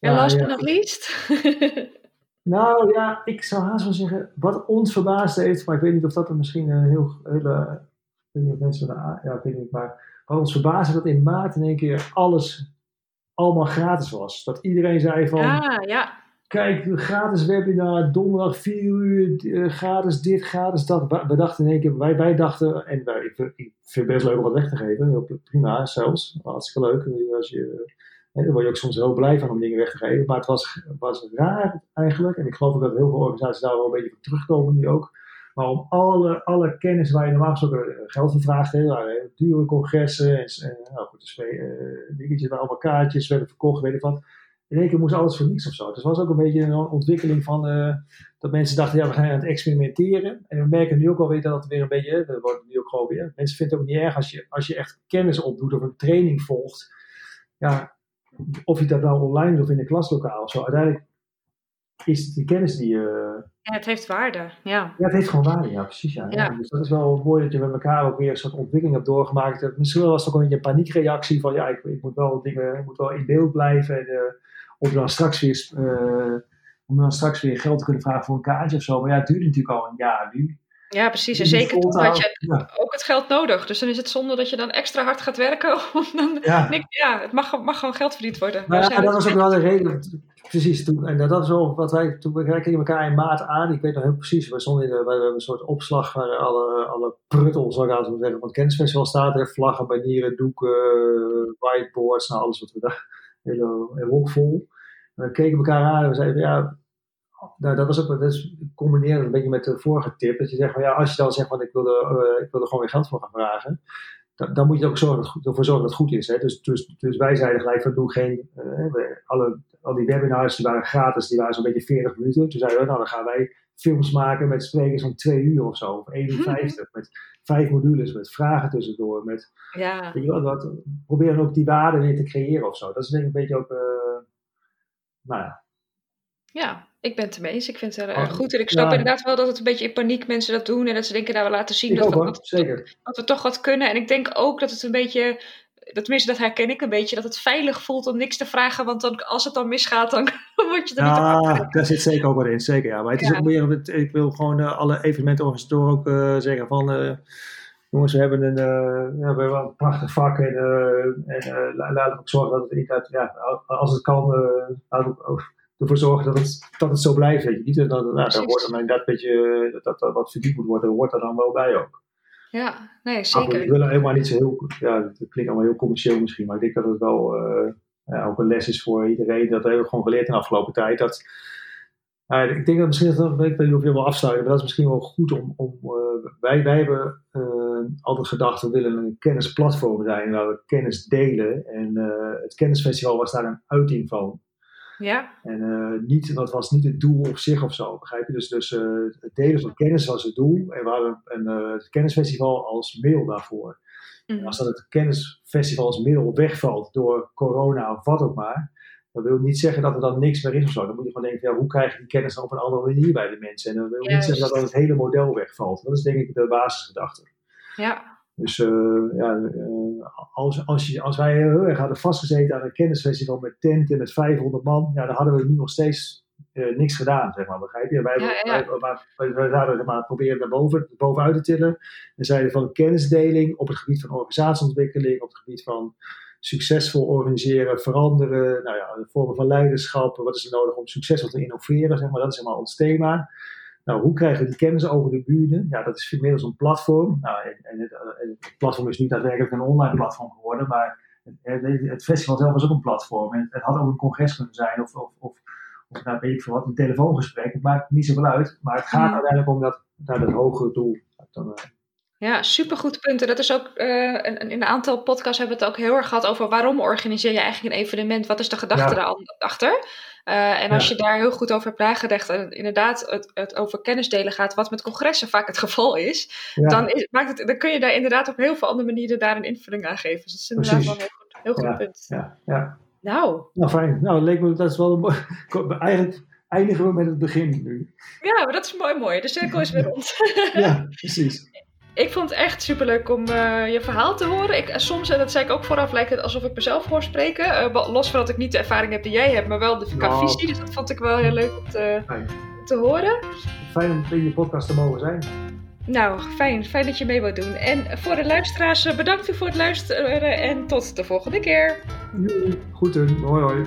En Ja, last ja, but not least. [laughs] Nou ja, ik zou haast wel zeggen, wat ons verbaasd heeft, maar ik weet niet of dat er misschien een heel, hele, ik weet niet of mensen ja, ik weet niet, maar wat ons verbaasde dat in maart in één keer alles allemaal gratis was. Dat iedereen zei van, Ah, ja. kijk, gratis webinar, donderdag 4 uur, eh, gratis dit, gratis dat. We- dachten in één keer, wij, wij dachten, en wij, ik, vind- ik vind het best leuk om wat weg te geven, heel prima zelfs, hartstikke leuk. Als je, hè, daar word je ook soms heel blij van om dingen weg te geven. Maar het was, was raar eigenlijk, en ik geloof ook dat heel veel organisaties daar wel een beetje van terugkomen nu ook. Maar om alle, alle kennis waar je normaal gesproken geld voor vraagt, hè, dure congressen en, nou goed, dus, eh, dingetjes waar allemaal kaartjes werden verkocht, weet ik wat. In één keer moest alles voor niks of zo. Dus het was ook een beetje een ontwikkeling van eh, dat mensen dachten, ja, we gaan aan het experimenteren. En we merken nu ook alweer dat het weer een beetje, dat wordt nu ook gewoon weer. Mensen vinden het ook niet erg als je, als je echt kennis opdoet of een training volgt. Ja, of je dat nou online doet of in een klaslokaal of zo. Uiteindelijk is de kennis die je. Ja, het heeft waarde. Ja. Ja, het heeft gewoon waarde, ja, precies. Ja. Ja. Dus dat is wel mooi dat je met elkaar ook weer een soort ontwikkeling hebt doorgemaakt. Misschien was het ook een beetje een paniekreactie van ja, ik, ik moet wel dingen, ik moet wel in beeld blijven. En, eh, om dan straks weer. eh, om dan straks weer geld te kunnen vragen voor een kaartje of zo. Maar ja, het duurt natuurlijk al een jaar nu. ja, precies. En zeker toen had je. Ja. ook het geld nodig. Dus dan is het zonde dat je dan extra hard gaat werken. [laughs] Om dan, Ja. niks- ja, het mag, mag gewoon geld verdiend worden. Maar ja, dat was ook wel de reden. Precies, toen, en dat was wel wat wij, toen we elkaar in maart aan, ik weet nog heel precies, we stonden wij hebben een soort opslag waar alle, alle pruttel, zou ik altijd zeggen, van het kennisfestival staat, vlaggen, banieren, doeken, whiteboards, nou alles wat we daar, hele, hele hok vol. En we keken elkaar aan en we zeiden, ja, nou, dat was ook, dat is, ik combineerde het een beetje met de vorige tip, dat je zegt van ja, als je dan zegt van ik wil er, eh, ik wil gewoon weer geld voor gaan vragen, dan, moet je er ook zorgen dat ervoor zorgen dat het goed is. Hè? Dus, dus, dus wij zeiden gelijk van doe geen, we- alle, al die webinars die waren gratis, die waren zo'n beetje 40 minuten. Toen zeiden we, nou dan gaan wij films maken met sprekers van twee uur of zo, of 51, met vijf modules, met vragen tussendoor, met Ja, weet je wat, probeer dan ook die waarde weer te creëren of zo. Dat is denk ik een beetje ook, eh, nou ja, ja, ik ben het ermee eens. Ik vind het eh, Oh, goed. En ik snap ja. inderdaad wel dat het een beetje in paniek mensen dat doen. En dat ze denken, nou we laten zien ik dat ook we, dat, dat we toch wat kunnen. En ik denk ook dat het een beetje, dat, tenminste dat herken ik een beetje, dat het veilig voelt om niks te vragen. Want dan, als het dan misgaat, dan [laughs] word je er niet afgerekend. daar zit zeker ook wat in, zeker ja. Maar het is ook meer, het- ik wil gewoon eh, alle evenementenorganisatoren ook eh, zeggen van, eh, jongens, we hebben een, we hebben een prachtig vak en, en la- laten we ook zorgen dat het inderdaad, ja, als het kan, laten we ook ervoor zorgen dat het, dat het zo blijft. Weet je. Niet nou, daar wordt dan inderdaad een beetje, dat, dat, dat wat verdiept moet worden, hoort er dan wel bij ook. Ja, nee, zeker. wil helemaal niet zo heel, ja, het klinkt allemaal heel commercieel misschien, maar ik denk dat het wel eh, ook een les is voor iedereen. Dat hebben we gewoon geleerd in de afgelopen tijd. Dat, ik denk dat misschien, dat, ik weet niet of je wil afsluiten, maar dat is misschien wel goed om, om eh, wij, wij hebben eh, altijd gedacht, we willen een kennisplatform zijn waar we kennis delen. En het kennisfestival was daar een uiting van. Ja, En eh, niet, dat was niet het doel op zich of zo, begrijp je? Dus, dus eh, het delen van kennis was het doel en we hadden een, eh, het kennisfestival als middel daarvoor. En Mhm. als dat het kennisfestival als middel wegvalt door corona of wat ook maar, dat wil niet zeggen dat er dan niks meer is of zo. Dan moet je gewoon denken, ja, hoe krijg je die kennis dan op een andere manier bij de mensen? En dat wil niet zeggen dat dan het hele model wegvalt. Dat is denk ik de basisgedachte. ja, Dus eh, ja, eh, als, als, je, als wij heel erg hadden vastgezeten aan een kennisfestival met tenten met 500 man, ja, dan hadden we nu nog steeds eh, niks gedaan, zeg maar, begrijp je? Wij, Ja, ja. wij, maar, wij, wij zouden zeg maar, proberen naar boven, bovenuit te tillen en zeiden van kennisdeling op het gebied van organisatieontwikkeling, op het gebied van succesvol organiseren, veranderen, nou ja, vormen van leiderschap, wat is er nodig om succesvol te innoveren, zeg maar, dat is zeg maar ons thema. Nou, hoe krijgen we die kennis over de buren? Ja, dat is inmiddels een platform. Nou, en, en het, en het platform is niet daadwerkelijk een online platform geworden, maar het, het, het festival zelf was ook een platform. En het had ook een congres kunnen zijn of, of, of, of nou, weet ik veel wat, een telefoongesprek. Het maakt niet zoveel uit, maar het gaat uiteindelijk om dat, naar dat hogere doel. Dan, eh, Ja, supergoed punt. En dat is ook, eh, in een aantal podcasts hebben we het ook heel erg gehad over waarom organiseer je eigenlijk een evenement? Wat is de gedachte Ja. daarachter? Eh en als Ja. je daar heel goed over hebt nagedacht en inderdaad het, het over kennis delen gaat, wat met congressen vaak het geval is, ja, dan, is, maakt het, dan kun je daar inderdaad op heel veel andere manieren daar een invulling aan geven. Dus dat is inderdaad Precies. wel een heel goed, heel goed punt. ja, ja. Nou, Nou, fijn. Nou, leek me, dat is wel een mooi. Eigenlijk eindigen we met het begin nu. ja, maar dat is mooi mooi. De cirkel is weer rond. Ja, precies. Ik vond het echt superleuk om je verhaal te horen. Ik, soms, en dat zei ik ook vooraf, lijkt het alsof ik mezelf hoor spreken. los van dat ik niet de ervaring heb die jij hebt, maar wel de visie. Dus dat vond ik wel heel leuk om te, te horen. Fijn om in je podcast te mogen zijn. Nou, fijn. Fijn dat je mee wilt doen. En voor de luisteraars, bedankt voor het luisteren en tot de volgende keer. Goed doen. Hoi hoi.